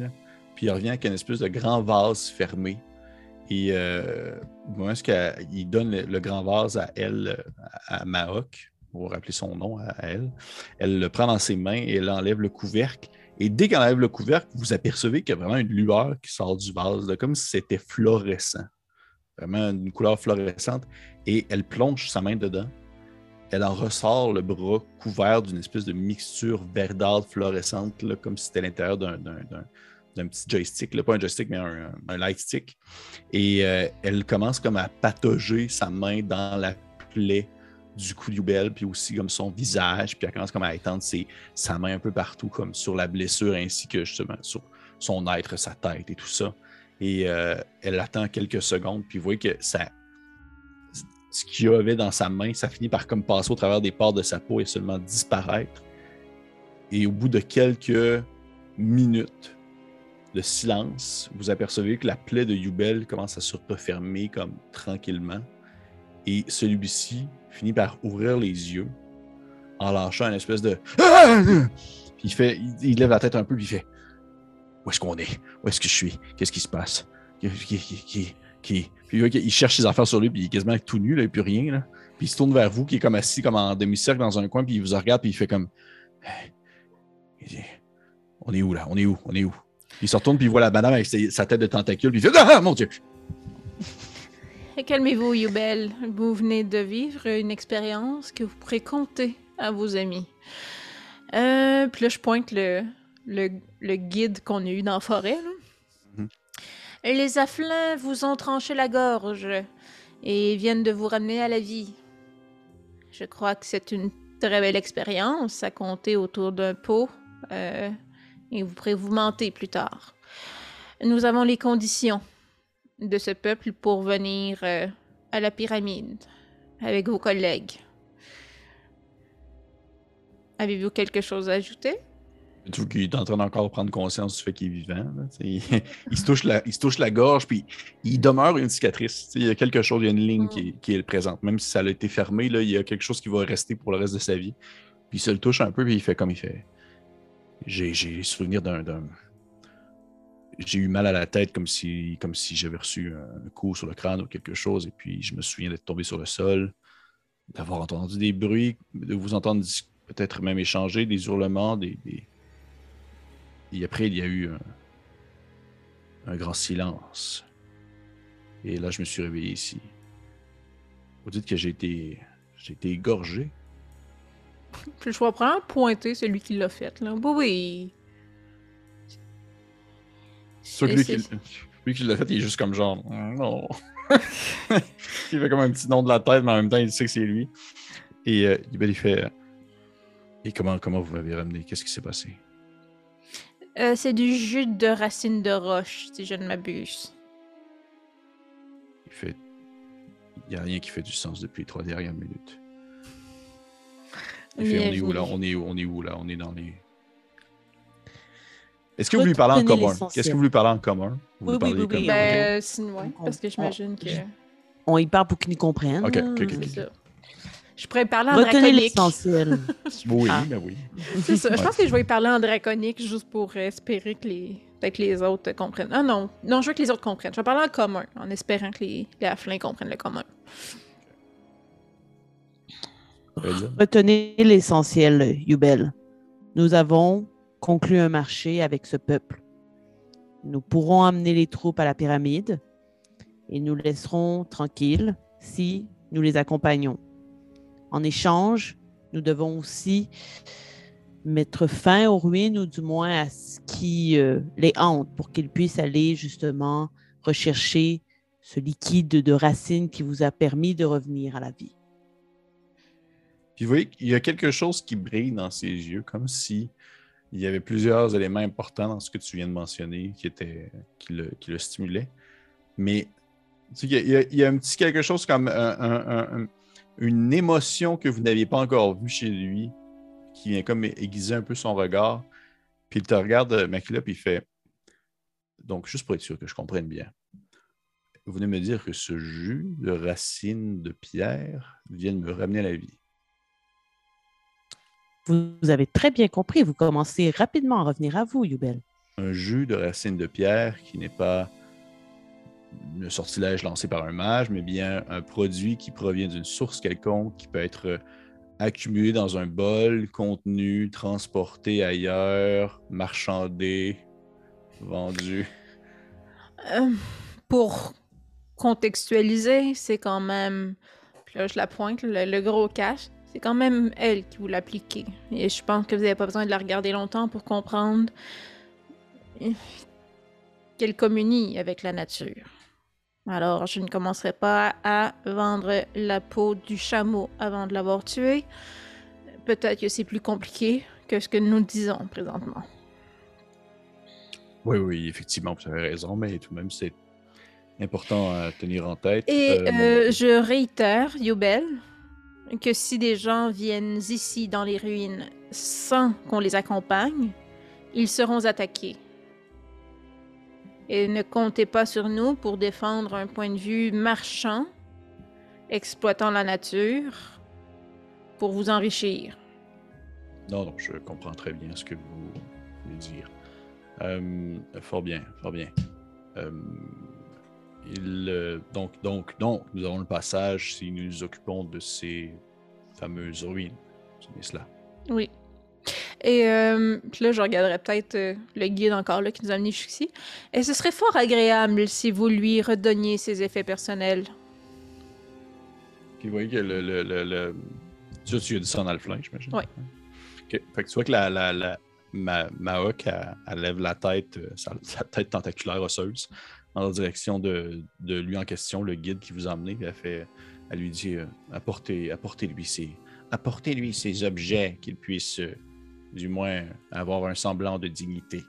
Puis il revient avec une espèce de grand vase fermé. Et euh, est-ce qu'il donne le, grand vase à elle, à, à Mahok, pour rappeler son nom à elle. Elle le prend dans ses mains et elle enlève le couvercle. Et dès qu'elle enlève le couvercle, vous apercevez qu'il y a vraiment une lueur qui sort du vase, comme si c'était fluorescent. Vraiment une couleur fluorescente. Et elle plonge sa main dedans. Elle en ressort le bras couvert d'une espèce de mixture verdâtre fluorescente, comme si c'était l'intérieur d'un petit joystick, pas un joystick, mais un, un light stick. Et euh, elle commence comme à patauger sa main dans la plaie du coup belle, puis aussi comme son visage, puis elle commence comme à étendre sa main un peu partout, comme sur la blessure, ainsi que justement sur son être, sa tête et tout ça. Et euh, elle attend quelques secondes, puis vous voyez que ça, ce qu'il y avait dans sa main, ça finit par comme passer au travers des pores de sa peau et seulement disparaître. Et au bout de quelques minutes de silence, vous apercevez que la plaie de Yubel commence à se refermer comme tranquillement. Et celui-ci finit par ouvrir les yeux en lâchant une espèce de. Puis il, fait, il, lève la tête un peu, puis il fait Où est-ce qu'on est? Où est-ce que je suis? Qu'est-ce qui se passe? Qui, qui, Puis il cherche ses affaires sur lui, puis il est quasiment tout nu, là, et plus rien. Là. Puis il se tourne vers vous, qui est comme assis comme en demi-cercle dans un coin, puis il vous regarde, puis il fait comme On est où là? On est où? On est où Puis il se retourne, puis il voit la madame avec sa tête de tentacule, puis il fait Ah mon Dieu Calmez-vous, Yubel. Vous venez de vivre une expérience que vous pourrez compter à vos amis. Euh, puis là, je pointe le, le, guide qu'on a eu dans la forêt. Mhm. Les afflins vous ont tranché la gorge et viennent de vous ramener à la vie. Je crois que c'est une très belle expérience à compter autour d'un pot euh, et vous pourrez vous mentir plus tard. Nous avons les conditions de ce peuple pour venir euh, à la pyramide avec vos collègues. Avez-vous quelque chose à ajouter? Je qu'il est en train d'encore prendre conscience du fait qu'il est vivant. Il, se touche la, il se touche la gorge, puis il demeure une cicatrice. Il y a quelque chose, il y a une ligne qui, mm. qui, est présente. Même si ça a été fermé, là, il y a quelque chose qui va rester pour le reste de sa vie. Puis il se le touche un peu, puis il fait comme il fait. J'ai souvenir d'un j'ai eu mal à la tête comme si, comme si j'avais reçu un coup sur le crâne ou quelque chose. Et puis, je me souviens d'être tombé sur le sol, d'avoir entendu des bruits, de vous entendre peut-être même échanger, des hurlements, des, Et après, il y a eu un, grand silence. Et là, je me suis réveillé ici. Vous dites que j'ai été, j'ai été égorgé. je vois prendre pointer celui qui l'a fait. Là. Oui, oui. C'est lui, qui, lui qui l'a fait, il est juste comme genre, non. il fait comme un petit nom de la tête, mais en même temps, il sait que c'est lui. Et euh, il fait Et comment, comment vous m'avez ramené? Qu'est-ce qui s'est passé euh, C'est du jus de racine de roche, si je ne m'abuse. Il fait Il n'y a rien qui fait du sens depuis les trois dernières minutes. Il fait On est où là? On est où? On est où là? On est dans les. Est-ce que vous lui parlez en commun? Qu'est-ce que vous lui parlez en commun? oui, oui, oui, oui. Ben, parce que j'imagine que... on y parle pour qu'ils nous comprennent. Ok, ok, ok. Je pourrais parler en Retenez draconique. l'essentiel. Oui, Ah. ben oui. C'est ça. Je pense que je vais parler en draconique juste pour espérer que les. Peut-être que les autres comprennent. Ah non, non, je veux que les autres comprennent. Je vais parler en commun, en espérant que les, les halflings comprennent le commun. Retenez l'essentiel, Yubel. Nous avons conclu un marché avec ce peuple. Nous pourrons amener les troupes à la pyramide et nous laisserons tranquilles si nous les accompagnons. En échange, nous devons aussi mettre fin aux ruines ou du moins à ce qui euh, les hante pour qu'ils puissent aller justement rechercher ce liquide de racines qui vous a permis de revenir à la vie. Puis vous voyez qu'il y a quelque chose qui brille dans ses yeux, comme si il y avait plusieurs éléments importants dans ce que tu viens de mentionner qui, étaient, qui, le, qui le stimulaient. Mais il, y a, un petit quelque chose comme un- une émotion que vous n'aviez pas encore vue chez lui, qui vient comme aiguiser un peu son regard. Puis il te regarde, euh, Makila, puis il fait Donc, juste pour être sûr que je comprenne bien, vous venez me dire que ce jus de racines de pierre vient de me ramener à la vie. Vous avez très bien compris. Vous commencez rapidement à revenir à vous, Yubel. un jus de racines de pierre qui n'est pas un sortilège lancé par un mage, mais bien un produit qui provient d'une source quelconque, qui peut être euh, accumulé dans un bol, contenu, transporté ailleurs, marchandé, vendu. Euh, pour contextualiser, c'est quand même. Là, je la pointe, le, gros cache. C'est quand même elle qui vous l'appliquait. Et je pense que vous n'avez pas besoin de la regarder longtemps pour comprendre euh, qu'elle communie avec la nature. Alors, je ne commencerai pas à vendre la peau du chameau avant de l'avoir tué. Peut-être que c'est plus compliqué que ce que nous disons présentement. Oui, oui, effectivement, vous avez raison, mais tout de même, c'est important à tenir en tête. Et Euh, euh, je réitère, Yobel, que si des gens viennent ici dans les ruines sans qu'on les accompagne, ils seront attaqués. Et ne comptez pas sur nous pour défendre un point de vue marchand, exploitant la nature, pour vous enrichir. Non, non, je comprends très bien ce que vous voulez dire. Euh, fort bien, fort bien. Euh, il, euh, donc, donc, donc, nous avons le passage si nous nous occupons de ces fameuses ruines. C'est cela. Oui. Et euh, puis là, je regarderais peut-être euh, le guide encore là qui nous a amenés jusqu'ici. Et ce serait fort agréable si vous lui redonniez ses effets personnels. Puis vous voyez que le. le, le, le... Tu, tu as dit ça en alflin, j'imagine? Ouais. Ok. Fait que tu vois que la, la, la, ma, Mahawk, elle, elle lève la tête, euh, sa, sa tête tentaculaire osseuse, dans la direction de, de lui en question, le guide qui vous a emmené. Elle, fait, elle lui dit apportez, apportez-lui ces, apportez-lui ces objets qu'il puisse, du moins, avoir un semblant de dignité.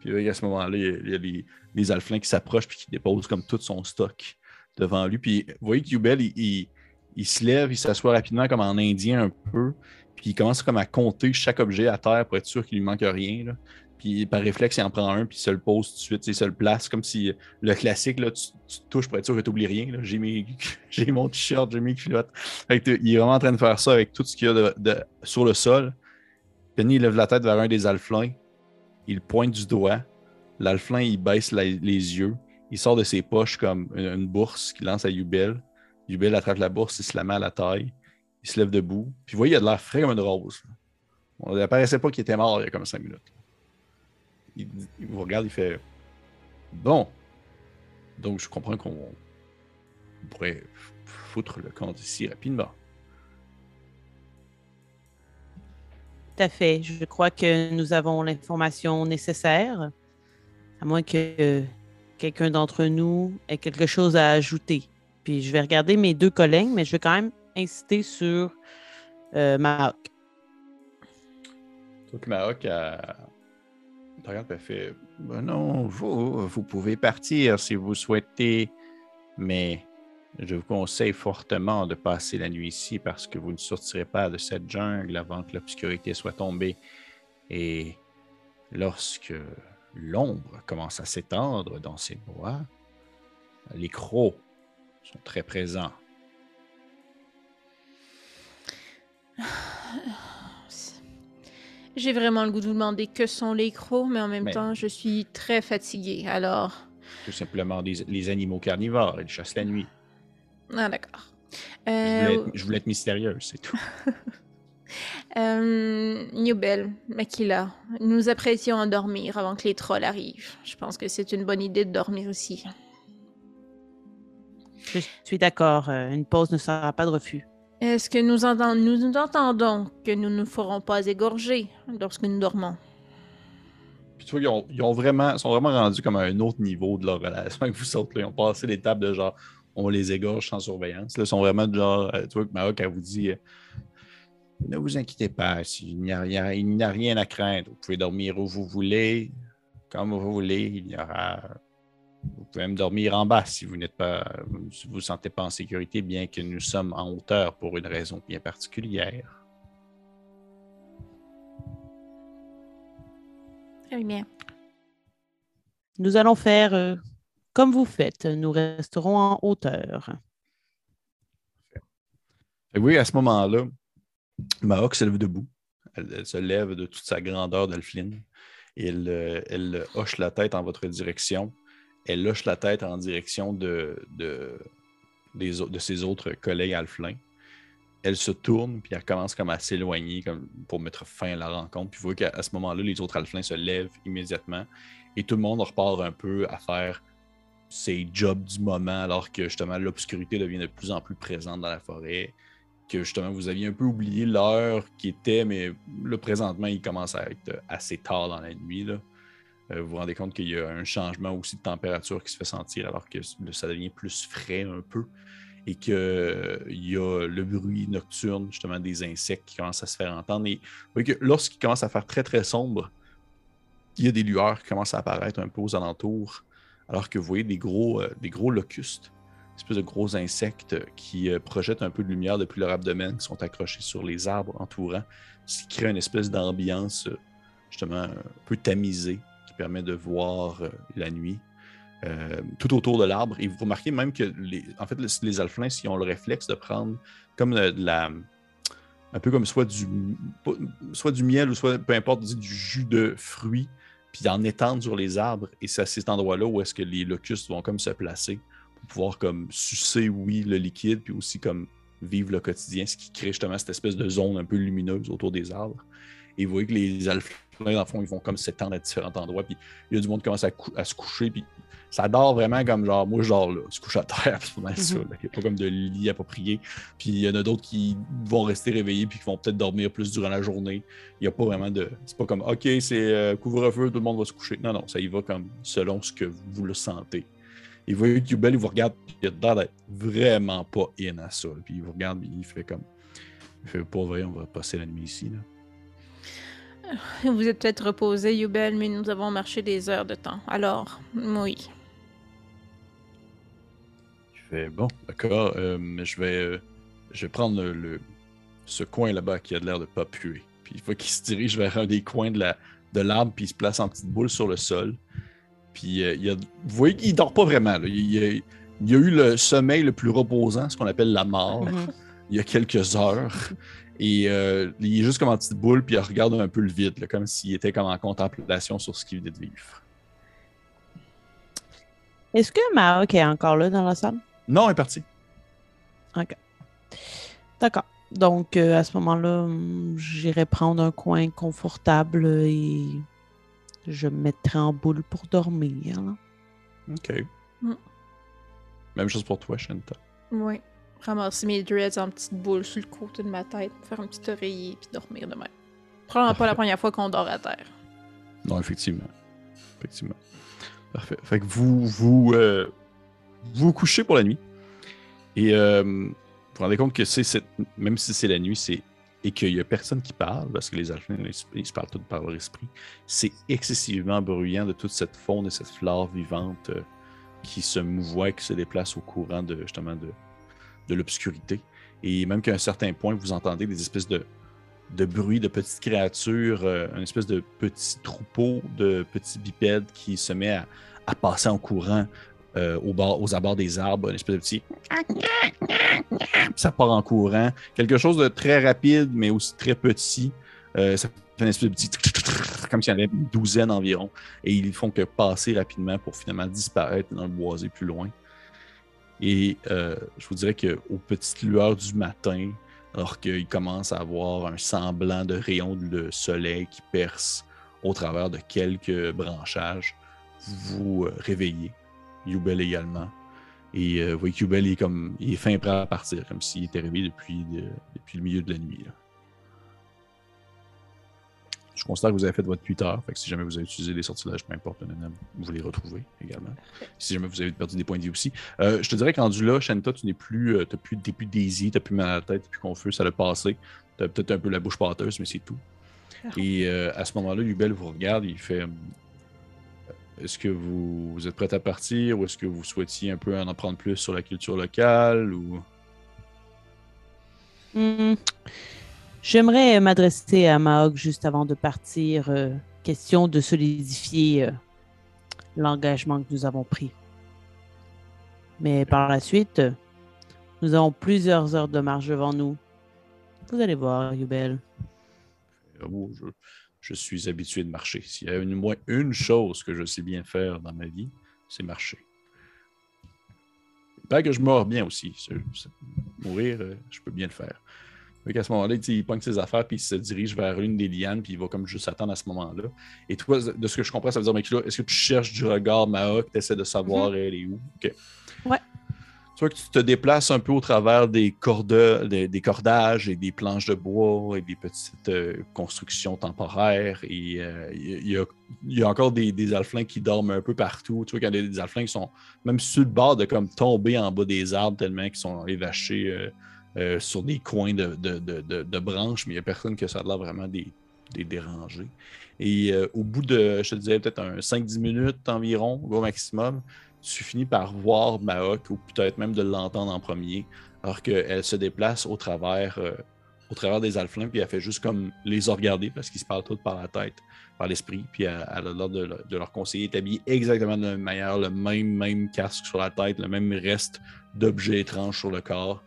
Puis à ce moment-là, il y a, les, les alflins qui s'approchent puis qui déposent comme tout son stock devant lui. Puis vous voyez que Yubel, il, il, se lève, il s'assoit rapidement comme en indien un peu, puis il commence comme à compter chaque objet à terre pour être sûr qu'il lui manque rien. là. Puis par réflexe, il en prend un, puis il se le pose tout de suite, il se le place, comme si le classique, là, tu, touches pour être sûr que tu n'oublies rien. J'ai, mes- mon t-shirt, j'ai mes culottes. Il est vraiment en train de faire ça avec tout ce qu'il y a de- sur le sol. Penny lève la tête vers un des alflins, il pointe du doigt. L'alflin, il baisse les yeux. Il sort de ses poches comme une, bourse qu'il lance à Yubel. Yubel attrape la bourse, il se la met à la taille. Il se lève debout. Puis vous voyez, il a de l'air frais comme une rose. On ne paraissait pas qu'il était mort il y a comme cinq minutes. Il, vous regarde, il fait Bon. Donc je comprends qu'on on pourrait foutre le camp d'ici rapidement. À fait. Je crois que nous avons l'information nécessaire, à moins que quelqu'un d'entre nous ait quelque chose à ajouter. Puis je vais regarder mes deux collègues, mais je vais quand même insister sur euh. Donc elle te regarde, elle fait Ben Non, vous, vous pouvez partir si vous souhaitez, mais je vous conseille fortement de passer la nuit ici parce que vous ne sortirez pas de cette jungle avant que l'obscurité soit tombée. Et lorsque l'ombre commence à s'étendre dans ces bois, les crocs sont très présents. J'ai vraiment le goût de vous demander que sont les crocs, mais en même Mais- temps, je suis très fatiguée. Alors, Tout simplement des, les animaux carnivores. Ils chassent la nuit. Ah d'accord. Je Euh, voulais, être, je voulais être mystérieuse, c'est tout. euh, Newbell, Makila, nous nous apprêtions à dormir avant que les trolls arrivent. Je pense que c'est une bonne idée de dormir ici. Je suis d'accord. euh, Une pause ne sera pas de refus. Est-ce que nous, entend- nous nous entendons que nous ne ferons pas égorger lorsque nous dormons? Puis tu vois, ils, ont, ils ont vraiment, sont vraiment rendus comme à un autre niveau de leur relation avec vous autres. là. Ils ont passé l'étape de genre, on les égorge sans surveillance. Là, ils sont vraiment de genre, euh, tu vois, que elle vous dit, euh, ne vous inquiétez pas, il n'y a, rien- il n'y a rien à craindre. Vous pouvez dormir où vous voulez, comme vous voulez. Il y aura. Vous pouvez même dormir en bas si vous n'êtes pas, si vous vous sentez pas en sécurité, bien que nous sommes en hauteur pour une raison bien particulière. Très bien. Nous allons faire euh, comme vous faites. Nous resterons en hauteur. Oui, à ce moment-là, Mahawk se lève debout. Elle, se lève de toute sa grandeur elle, euh, elle hoche la tête en votre direction. Elle hoche la tête en direction de, de, des ses autres collègues alflins. Elle se tourne, puis elle commence comme à s'éloigner comme pour mettre fin à la rencontre. Puis vous voyez qu'à ce moment-là, les autres alflins se lèvent immédiatement. Et tout le monde repart un peu à faire ses jobs du moment, alors que justement l'obscurité devient de plus en plus présente dans la forêt que justement vous aviez un peu oublié l'heure qui était, mais là présentement il commence à être assez tard dans la nuit. Euh, vous vous rendez compte qu'il y a un changement aussi de température qui se fait sentir alors que le- ça devient plus frais un peu et qu'il y a le bruit nocturne justement des insectes qui commencent à se faire entendre. Et vous voyez que lorsqu'il commence à faire très très sombre, il y a des lueurs qui commencent à apparaître un peu aux alentours alors que vous voyez des gros, euh, des gros locustes espèce de gros insectes qui euh, projettent un peu de lumière depuis leur abdomen, qui sont accrochés sur les arbres entourants, ce qui crée une espèce d'ambiance euh, justement un peu tamisée qui permet de voir euh, la nuit euh, tout autour de l'arbre. Et vous remarquez même que les, en fait, les, alflins, s'ils ont le réflexe de prendre comme euh, de la un peu comme soit du, soit du miel ou soit peu importe, du jus de fruits, puis en étendre sur les arbres. Et c'est à cet endroit-là où est-ce que les locustes vont comme se placer pour pouvoir comme sucer, oui, le liquide, puis aussi comme vivre le quotidien, ce qui crée justement cette espèce de zone un peu lumineuse autour des arbres. Et vous voyez que les dans le fond, ils vont comme s'étendre à différents endroits, puis il y a du monde qui commence à, se coucher, puis ça dort vraiment comme genre, moi je dors là, se couche à terre, puis ça, là. il n'y a pas comme de lit approprié. Puis il y en a d'autres qui vont rester réveillés, puis qui vont peut-être dormir plus durant la journée. Il n'y a pas vraiment de. C'est pas comme, OK, c'est euh, couvre-feu, tout le monde va se coucher. Non, non, ça y va comme selon ce que vous le sentez. Et vous voyez que Yubel, il vous regarde, puis il a l'air d'être vraiment pas in à ça. Puis il vous regarde, puis il fait comme. Il fait, pour vrai, on va passer la nuit ici. Là. Vous êtes peut-être reposé, Yubel, mais nous avons marché des heures de temps. Alors, oui. Je fais, bon, d'accord, euh, mais je vais, euh, je vais prendre le, le- ce coin là-bas qui a de l'air de pas puer. Puis il faut qu'il se dirige vers un des coins de la de l'arbre, puis il se place en petite boule sur le sol. Puis euh, il y a, vous voyez qu'il dort pas vraiment. là. Il, y a, il a eu le sommeil le plus reposant, ce qu'on appelle la mort. Mhm. il y a quelques heures. Et euh, il est juste comme en petite boule, puis il regarde un peu le vide, là, comme s'il était comme en contemplation sur ce qu'il venait de vivre. Est-ce que Mahawk est encore là dans la salle? Non, il est parti. D'accord. Donc, euh, à ce moment-là, hum, j'irai prendre un coin confortable et je me mettrai en boule pour dormir. là. OK. Mm. Même chose pour toi, Shanta. Oui. Ramasser mes dreads en petite boule sur le côté de ma tête, faire un petit oreiller, puis dormir demain. Probablement pas la première fois qu'on dort à terre. Non, effectivement. Effectivement. Parfait. Fait que vous vous, euh, vous couchez pour la nuit. Et euh, vous vous rendez compte que c'est cette- même si c'est la nuit, c'est et qu'il n'y a personne qui parle, parce que les alphins, ils, se- parlent tous par leur esprit, c'est excessivement bruyant de toute cette faune et cette flore vivante euh, qui se mouvoie et qui se déplace au courant de justement de, de l'obscurité. Et même qu'à un certain point, vous entendez des espèces de, de bruits de petites créatures, euh, une espèce de petit troupeau de petits bipèdes qui se met à, passer en courant euh, au bord, aux abords des arbres, une espèce de petit. Ça part en courant. Quelque chose de très rapide, mais aussi très petit. Euh, ça une espèce de petit. Comme s'il y en avait une douzaine environ. Et ils font que passer rapidement pour finalement disparaître dans le boisé plus loin. Et euh, je vous dirais qu'aux petites lueurs du matin, alors qu'il commence à avoir un semblant de rayon de soleil qui perce au travers de quelques branchages, vous vous euh, réveillez. Yubel également. Et euh, vous voyez que Yubel est comme il est fin prêt à partir, comme s'il était réveillé depuis, de- depuis le milieu de la nuit. Je constate que vous avez fait votre 8 heures. Fait que si jamais vous avez utilisé des sortilèges, peu importe, vous les retrouvez également. Si jamais vous avez perdu des points de vie aussi. Euh, je te dirais qu'en du là, Shanta, tu n'es plus, euh, t'as plus, plus daisy, t'as plus mal à la tête, t'es plus confus, ça l'a passé. T'as peut-être un peu la bouche pâteuse, mais c'est tout. Et euh, à ce moment-là, Yubel vous regarde, il fait Est-ce que vous, vous êtes prêt à partir ou est-ce que vous souhaitiez un peu en apprendre plus sur la culture locale ou... Hmm. J'aimerais m'adresser à Mahog juste avant de partir. euh, question de solidifier euh, l'engagement que nous avons pris. Mais par la suite, euh, nous avons plusieurs heures de marche devant nous. Vous allez voir, Yubel. Oh, je, suis habitué de marcher. S'il y a une, moins une chose que je sais bien faire dans ma vie, c'est marcher. Pas que je meurs bien aussi. mourir, euh, je peux bien le faire. Qu'à ce moment-là, il pogne ses affaires puis il se dirige vers une des lianes puis il va comme juste attendre à ce moment-là. Et toi, de ce que je comprends, ça veut dire, mais là, est-ce que tu cherches du regard Maha, que tu essaies de savoir elle est où? OK. Ouais. Tu vois que tu te déplaces un peu au travers des, cordes, des, des cordages et des planches de bois et des petites euh, constructions temporaires. Et euh, il y, a, il y a encore des, des alflins qui dorment un peu partout. Tu vois qu'il y a des, des alflins qui sont même sur le bord de comme tomber en bas des arbres tellement qu'ils sont évachés euh, euh, sur des coins de, de- de- branches, mais il n'y a personne que ça a l'air vraiment des, dérangés. Et euh, au bout de, je te disais, peut-être un 5-10 minutes environ, au maximum, tu finis par voir Mahok ou peut-être même de l'entendre en premier, alors qu'elle se déplace au travers, euh, au travers des alflins, puis elle fait juste comme les regarder parce qu'ils se parlent tous par la tête, par l'esprit, puis elle, elle a l'air de, le- de leur conseiller, est exactement de la même manière, le même, même casque sur la tête, le même reste d'objets étranges sur le corps.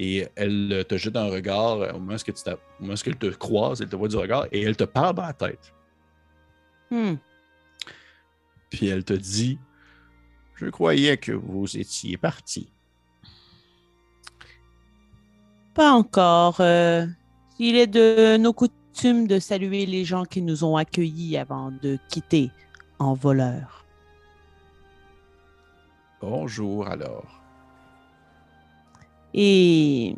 Et elle euh, te jette un regard euh, au moment où tu t'a- au moment où elle te croise, elle te voit du regard et elle te parle dans la tête. Hmm. Puis elle te dit Je croyais que vous étiez parti. Pas encore. euh, il est de nos coutumes de saluer les gens qui nous ont accueillis avant de quitter en voleur. Bonjour alors. Et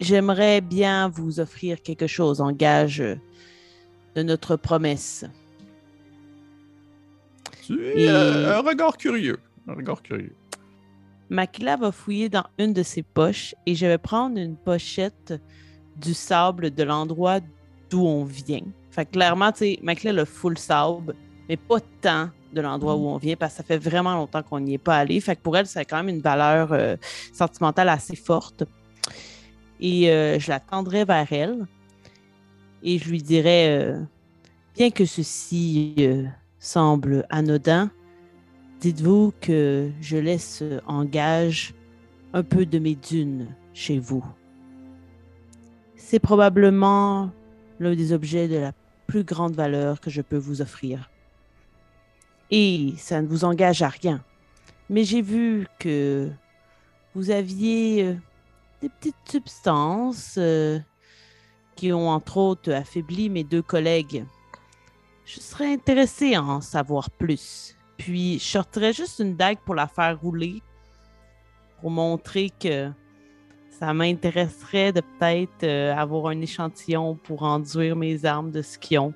j'aimerais bien vous offrir quelque chose en gage de notre promesse. Et- euh, un regard curieux. Un regard curieux. Makila va fouiller dans une de ses poches et je vais prendre une pochette du sable de l'endroit d'où on vient. Fait que clairement, tu sais, Makila a le full sable, mais pas tant de l'endroit où on vient parce que ça fait vraiment longtemps qu'on n'y est pas allé. Fait que pour elle, ça a quand même une valeur euh, sentimentale assez forte. Et euh, je la tendrai vers elle et je lui dirais, euh, bien que ceci euh, semble anodin, Dites-vous que je laisse en gage un peu de mes dunes chez vous. C'est probablement l'un des objets de la plus grande valeur que je peux vous offrir. Et ça ne vous engage à rien. Mais j'ai vu que vous aviez euh, des petites substances euh, qui ont entre autres affaibli mes deux collègues. Je serais intéressé à en savoir plus. Puis, je sortirais juste une dague pour la faire rouler, pour montrer que ça m'intéresserait de peut-être euh, avoir un échantillon pour enduire mes armes de ont.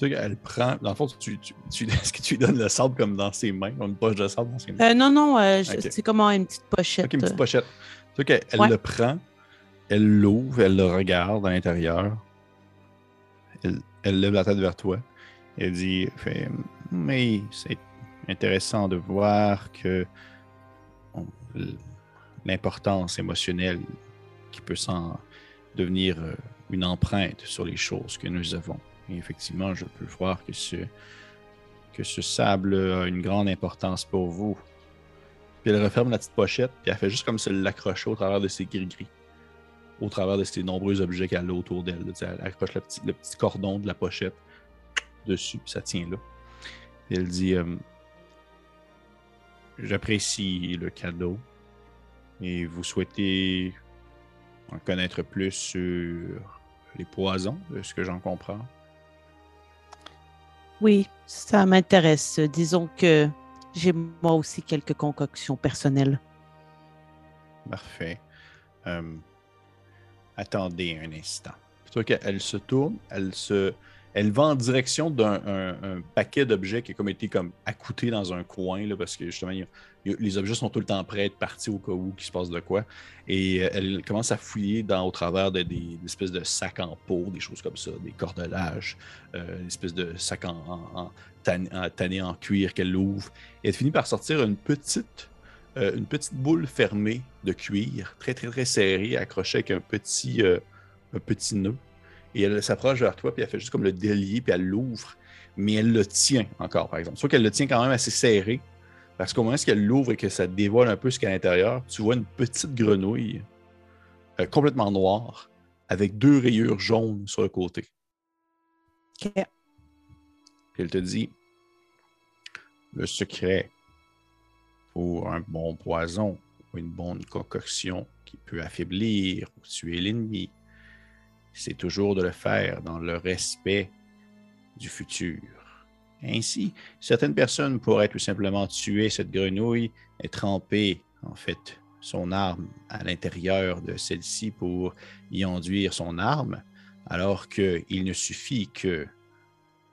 Tu sais qu'elle prend. Dans le fond, tu, tu, tu- est-ce que tu lui donnes le sable comme dans ses mains, comme une poche de sable dans ses mains? Euh, non, non, euh, c'est comme une petite pochette. Une petite pochette. Tu sais qu'elle elle Ouais. le prend, elle l'ouvre, elle le regarde à l'intérieur. Elle, elle lève la tête vers toi. Elle dit fait, Mais c'est intéressant de voir que bon, l'importance émotionnelle qui peut s'en devenir euh, une empreinte sur les choses que nous avons. Et effectivement, je peux voir que ce, que ce sable a une grande importance pour vous. Puis elle referme la petite pochette, puis elle fait juste comme se l'accrocher au travers de ses gris-gris, au travers de ces nombreux objets qu'elle a autour d'elle. Elle accroche le petit, le petit cordon de la pochette dessus, puis ça tient là. Puis elle dit euh, J'apprécie le cadeau et vous souhaitez en connaître plus sur les poisons, de ce que j'en comprends. Oui, ça m'intéresse. Disons que j'ai moi aussi quelques concoctions personnelles. Parfait. Euh, attendez un instant. Plutôt qu'elle se tourne, elle se, va en direction d'un un- un paquet d'objets qui a été comme accouté dans un coin là, parce que justement il les objets sont tout le temps prêts à être partis au cas où qu'il se passe de quoi. Et euh, elle commence à fouiller au travers de des, des de sacs en peau, des choses comme ça, des cordelages, euh, espèce de sac en, en, en tan- en tanné en cuir qu'elle ouvre. Elle finit par sortir une petite, euh, une petite boule fermée de cuir, très très très serrée, accrochée avec un petit, euh, un petit nœud. Et elle s'approche vers toi, puis elle fait juste comme le délier, puis elle l'ouvre, mais elle le tient encore, par exemple. Soit qu'elle le tient quand même assez serré, parce qu'au moment où elle l'ouvre et que ça dévoile un peu ce qu'il y a à l'intérieur, tu vois une petite grenouille euh, complètement noire, avec deux rayures jaunes sur le côté. Ok. Puis elle te dit le secret pour un bon poison ou une bonne concoction qui peut affaiblir ou tuer l'ennemi, c'est toujours de le faire dans le respect du futur. Ainsi, certaines personnes pourraient tout simplement tuer cette grenouille et tremper, en fait, son arme à l'intérieur de celle-ci pour y enduire son arme, alors qu'il ne suffit que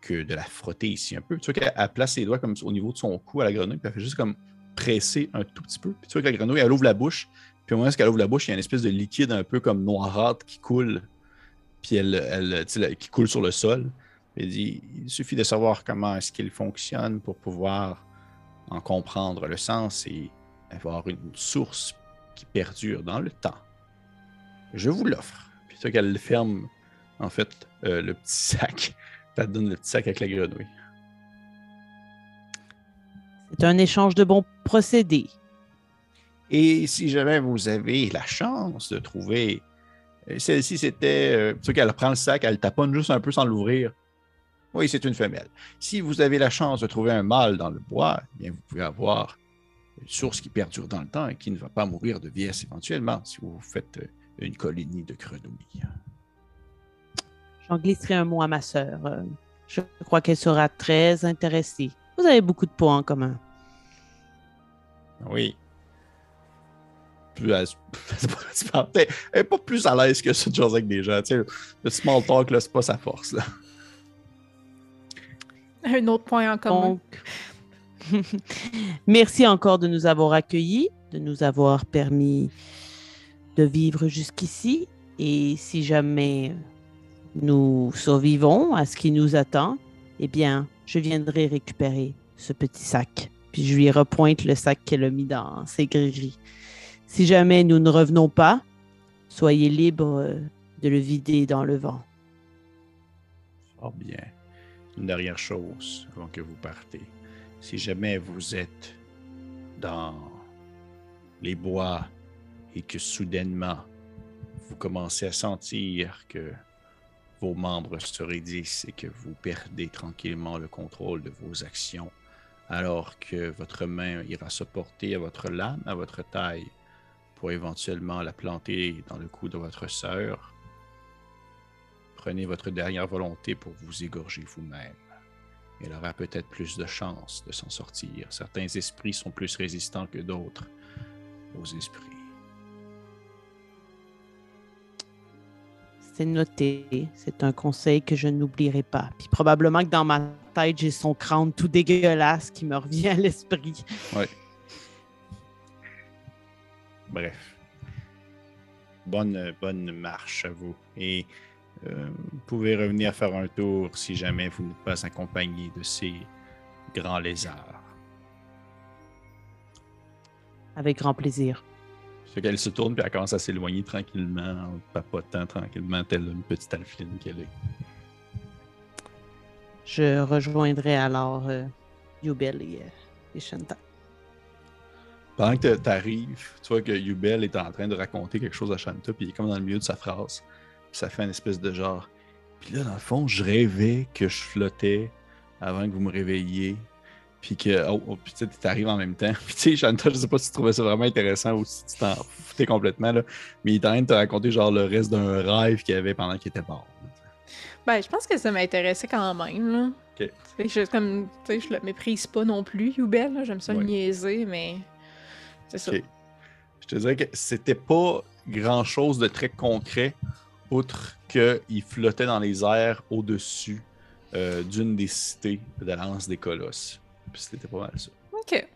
de la frotter ici un peu. Tu vois qu'elle elle place ses doigts comme au niveau de son cou à la grenouille, puis elle fait juste comme presser un tout petit peu. Puis tu vois que la grenouille, elle ouvre la bouche, puis au moment où elle ouvre la bouche, il y a une espèce de liquide un peu comme noirâtre qui coule, puis elle, elle, qui coule sur le sol. Dit il suffit de savoir comment est-ce qu'il fonctionne pour pouvoir en comprendre le sens et avoir une source qui perdure dans le temps. Je vous l'offre. Puis tu vois qu'elle ferme, en fait, euh, le petit sac. Elle donne le petit sac avec la grenouille. C'est un échange de bons procédés. Et si jamais vous avez la chance de trouver. euh, Celle-ci, c'était. euh, tu sais qu'elle prend le sac, elle taponne juste un peu sans l'ouvrir. Oui, c'est une femelle. Si vous avez la chance de trouver un mâle dans le bois, eh bien, vous pouvez avoir une source qui perdure dans le temps et qui ne va pas mourir de vieillesse éventuellement si vous faites euh, une colonie de grenouilles. J'en glisserai un mot à ma sœur. Euh, Je crois qu'elle sera très intéressée. Vous avez beaucoup de points en commun. Oui. Plus à- Elle n'est pas plus à l'aise que de jaser avec des gens. tu sais. Le small talk, c'est pas sa force. Là. Un autre point en commun. Donc, merci encore de nous avoir accueillis, de nous avoir permis de vivre jusqu'ici. Et si jamais nous survivons à ce qui nous attend, eh bien, je viendrai récupérer ce petit sac. Puis je lui repointe le sac qu'elle a mis dans ses grilleries. Si jamais nous ne revenons pas, soyez libre de le vider dans le vent. Fort bien. Une dernière chose avant que vous partez. Si jamais vous êtes dans les bois et que soudainement vous commencez à sentir que vos membres se raidissent et que vous perdez tranquillement le contrôle de vos actions, alors que votre main ira se porter à votre lame, à votre taille, pour éventuellement la planter dans le cou de votre sœur, prenez votre dernière volonté pour vous égorger vous-même. Elle aura peut-être plus de chances de s'en sortir. Certains esprits sont plus résistants que d'autres aux esprits. C'est noté. C'est un conseil que je n'oublierai pas. Puis probablement que dans ma tête, j'ai son crâne tout dégueulasse qui me revient à l'esprit. Bref. Bonne, bonne marche à vous. Et euh, vous pouvez revenir faire un tour si jamais vous n'êtes pas accompagné de ces grands lézards. Avec grand plaisir. Fait qu'elle se tourne puis elle commence à s'éloigner tranquillement, en papotant tranquillement, telle une petite alpheline qu'elle est. Je rejoindrai alors euh, Yubel et, et Shanta. Pendant que tu arrives, tu vois que Yubel est en train de raconter quelque chose à Shanta, puis il est comme dans le milieu de sa phrase. Ça fait une espèce de genre. Puis là, dans le fond, je rêvais que je flottais avant que vous me réveilliez. Puis que, oh, oh puis tu arrives en même temps. Puis tu sais, Shanta, je sais pas si tu trouvais ça vraiment intéressant ou si tu t'en foutais complètement, là. Mais il est en train de te raconter genre le reste d'un rêve qu'il avait pendant qu'il était mort. Ben, je pense que ça m'intéressait quand même, là. Ok. Je, comme, je le méprise pas non plus, Yubel. J'aime ça le niaiser, mais c'est ça. Je te dirais que c'était pas grand chose de très concret, outre qu'il flottait dans les airs au-dessus euh, d'une des cités de l'Anse des Colosses. Puis c'était pas mal ça. OK.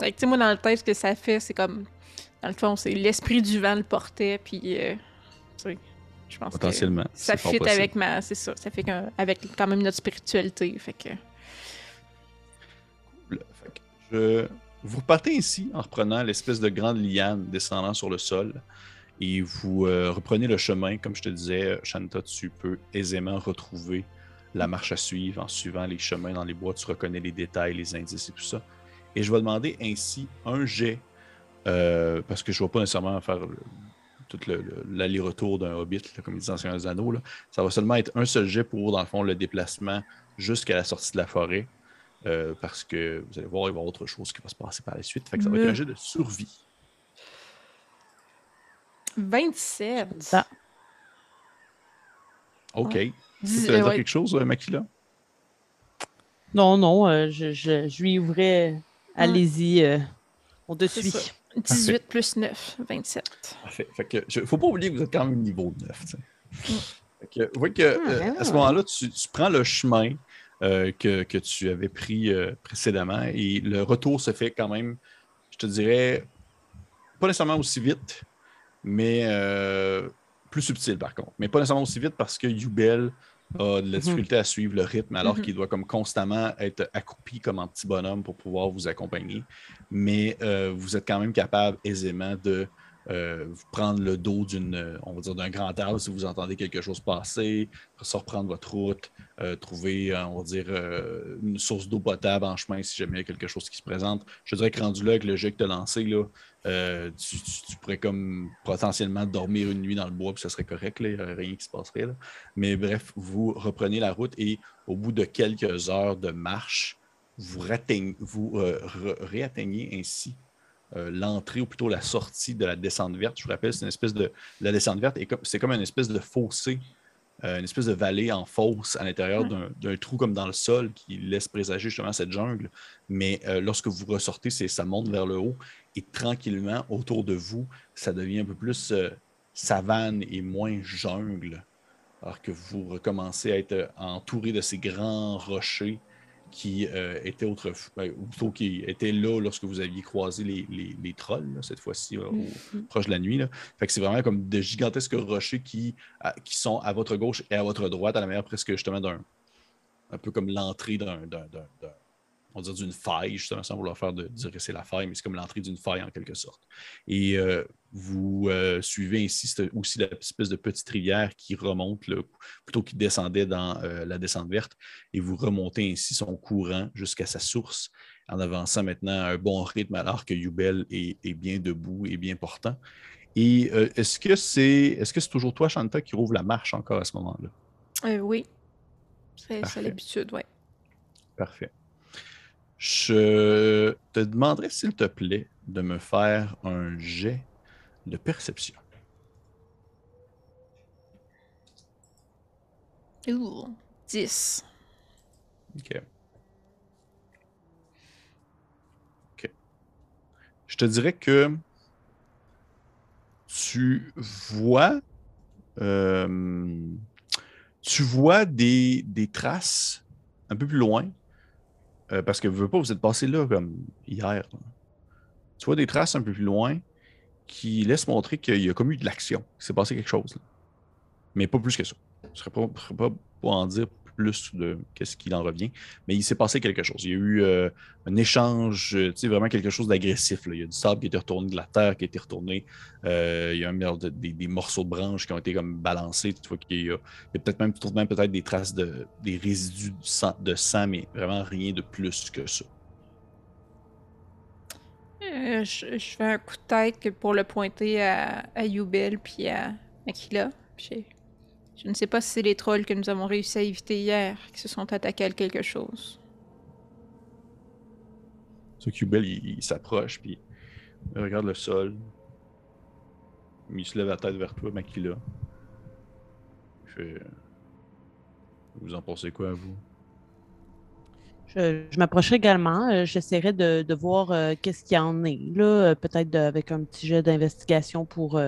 Fait que, moi, dans le tête, ce que ça fait, c'est comme... Dans le fond, c'est l'esprit du vent le portait, puis... euh, je pense que Potentiellement. ça c'est fort fit avec ma... C'est ça, ça fait qu'un- avec quand même notre spiritualité, fait que... Là, fait que je- Vous repartez ici en reprenant l'espèce de grande liane descendant sur le sol et vous euh, reprenez le chemin. Comme je te disais, Shanta, tu peux aisément retrouver la marche à suivre en suivant les chemins dans les bois. Tu reconnais les détails, les indices et tout ça. Et je vais demander ainsi un jet, euh, parce que je ne vais pas nécessairement faire le- tout le- le- l'aller-retour d'un hobbit, là, comme ils disent dans des Anneaux. là. Ça va seulement être un seul jet pour, dans le fond, le déplacement jusqu'à la sortie de la forêt. Euh, parce que vous allez voir, il va y avoir autre chose qui va se passer par la suite. Fait que ça va être un jet de survie. 27! Ça. OK. Ouais. Tu Dix- veux euh, dire ouais. quelque chose, euh, Makila? Non, non, euh, je, je, je lui ouvrais. Allez-y, euh, on te suit. ça. 18 plus 9, 27. Parfait. Fait que, je, faut pas oublier que vous êtes quand même niveau 9. tu sais. Mm. Fait que, vous voyez que, Ah, euh, ben à ce moment-là, tu, tu prends le chemin euh, que, que tu avais pris euh, précédemment et le retour se fait quand même, je te dirais, pas nécessairement aussi vite, mais euh, plus subtil par contre. Mais pas nécessairement aussi vite parce que Yubel a de la difficulté à suivre le rythme alors Mhm. qu'il doit comme constamment être accroupi comme un petit bonhomme pour pouvoir vous accompagner. Mais euh, vous êtes quand même capable aisément de euh, prendre le dos d'une, on va dire, d'un grand arbre si vous entendez quelque chose passer, reprendre votre route, euh, trouver, on va dire, euh, une source d'eau potable en chemin si jamais il y a quelque chose qui se présente. Je dirais que rendu là avec le jet que tu as lancé, là, euh, tu, pourrais comme potentiellement dormir une nuit dans le bois, puis ça serait correct, là, rien qui se passerait. Mais bref, vous reprenez la route et au bout de quelques heures de marche, vous, euh, réatteignez ainsi euh, l'entrée ou plutôt la sortie de la descente verte. Je vous rappelle, c'est une espèce de. La descente verte, est comme- c'est comme une espèce de fossé, euh, une espèce de vallée en fosse à l'intérieur d'un- trou comme dans le sol qui laisse présager justement cette jungle. Mais euh, lorsque vous ressortez, c'est- ça monte vers le haut et tranquillement, autour de vous, ça devient un peu plus euh, savane et moins jungle. Alors que vous recommencez à être entouré de ces grands rochers qui euh, étaient autrefois, ou plutôt qui étaient là lorsque vous aviez croisé les, les- les trolls, là, cette fois-ci, euh, Mhm. proche de la nuit. Là. Fait que c'est vraiment comme de gigantesques rochers qui, à- qui sont à votre gauche et à votre droite, à la manière presque justement d'un. Un peu comme l'entrée d'un. On dirait d'une faille, justement, sans vouloir faire de dire que c'est la faille, mais c'est comme l'entrée d'une faille en quelque sorte. Et euh, vous euh, suivez ainsi aussi l'espèce de petite rivière qui remonte, plutôt qui descendait dans euh, la descente verte, et vous remontez ainsi son courant jusqu'à sa source, en avançant maintenant à un bon rythme alors que Yubel est, est bien debout et bien portant. Et est-ce que c'est est-ce que c'est toujours toi, Shanta, qui rouvre la marche encore à ce moment-là? Oui. C'est l'habitude, ouais. Parfait. Je te demanderais, s'il te plaît, de me faire un jet de perception. Ouh, 10. OK. OK. Je te dirais que tu vois euh, tu vois des, des traces un peu plus loin euh, parce que veux pas, vous êtes passé là comme hier. Tu vois des traces un peu plus loin qui laissent montrer qu'il y a comme eu de l'action, qu'il s'est passé quelque chose. là. Mais pas plus que ça. Je ne serais pas, pas pour en dire plus de qu'est-ce qu'il en revient. Mais il s'est passé quelque chose. Il y a eu euh, un échange, sais, vraiment quelque chose d'agressif. Il y a du sable qui a été retourné, de la terre qui a été retournée. il y a un, des, des, morceaux de branches qui ont été comme balancés. Tu vois qu'il y a, peut-être même, même peut-être des traces de des résidus de sang, mais vraiment rien de plus que ça. Euh, je, fais un coup de tête pour le pointer à, à Yubel puis à Akila. Je ne sais pas si c'est les trolls que nous avons réussi à éviter hier qui se sont attaqués à quelque chose. Ce Yubel, il, s'approche puis il regarde le sol. Il se lève la tête vers toi, Makila. Il fait. Vous en pensez quoi, vous? Je, m'approcherai également. Euh, j'essaierai de, voir euh, qu'est-ce qu'il y en est. Là, euh, peut-être avec un petit jet d'investigation pour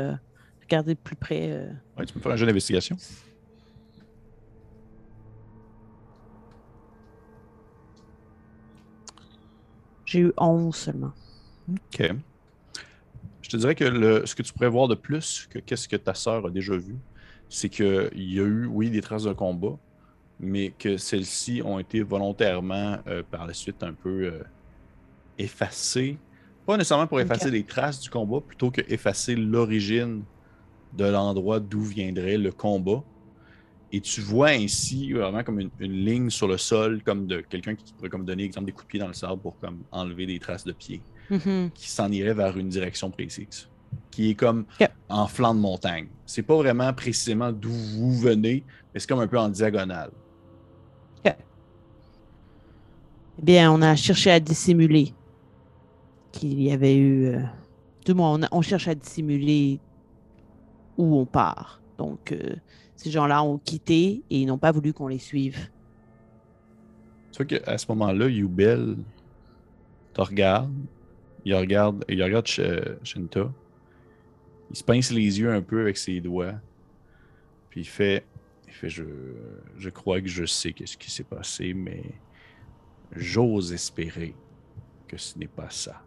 regarder de plus près. Oui, tu peux faire un jeu d'investigation. J'ai eu 11 seulement. OK. Je te dirais que le, ce que tu pourrais voir de plus que qu'est-ce que ta sœur a déjà vu, c'est qu'il y a eu, oui, des traces de combat, mais que celles-ci ont été volontairement euh, par la suite un peu euh, effacées. Pas nécessairement pour effacer les traces du combat, plutôt que effacer l'origine de l'endroit d'où viendrait le combat. Et tu vois ainsi vraiment comme une, ligne sur le sol, comme de quelqu'un qui pourrait comme donner exemple des coups de pied dans le sable pour comme enlever des traces de pied, mm-hmm. qui s'en irait vers une direction précise, qui est comme en flanc de montagne. C'est pas vraiment précisément d'où vous venez, mais c'est comme un peu en diagonale. Eh bien, on a cherché à dissimuler qu'il y avait eu. Euh, du moins, on, cherche à dissimuler où on part. Donc, euh, ces gens-là ont quitté et ils n'ont pas voulu qu'on les suive. Tu vois qu'à ce moment-là, Yubel te regarde. Il regarde, il regarde Shinta. Il se pince les yeux un peu avec ses doigts. Puis il fait, il fait je, je crois que je sais ce qui s'est passé, mais J'ose espérer que ce n'est pas ça.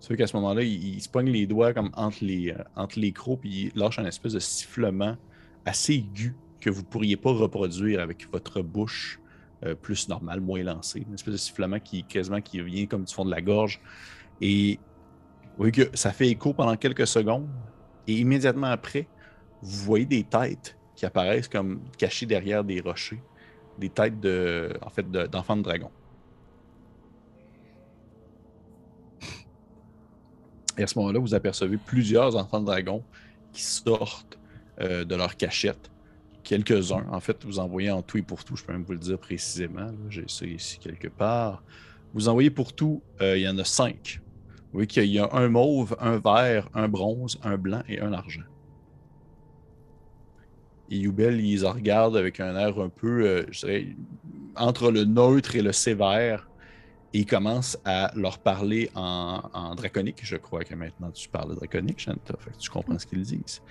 C'est qu'à ce moment-là, il, se pogne les doigts comme entre les, euh, entre les crocs, puis il lâche un espèce de sifflement assez aigu que vous ne pourriez pas reproduire avec votre bouche euh, plus normale, moins lancée. Une espèce de sifflement qui quasiment qui vient comme du fond de la gorge. Et vous voyez que ça fait écho pendant quelques secondes. Et immédiatement après, vous voyez des têtes qui apparaissent comme cachées derrière des rochers. Des têtes de, en fait, d'enfants de dragon. Et à ce moment-là, vous apercevez plusieurs enfants de dragon qui sortent euh, de leur cachette. Quelques-uns. En fait, vous en voyez en tout et pour tout. Je peux même vous le dire précisément. J'ai ça ici quelque part. Vous en voyez pour tout, euh, il y en a cinq. Vous voyez qu'il y a un mauve, un vert, un bronze, un blanc et un argent. Et Yubel, ils regardent avec un air un peu, euh, je dirais, entre le neutre et le sévère. Et il commence à leur parler en, draconique. Je crois que maintenant tu parles draconique, Shanta. Fait que tu comprends ce qu'ils disent.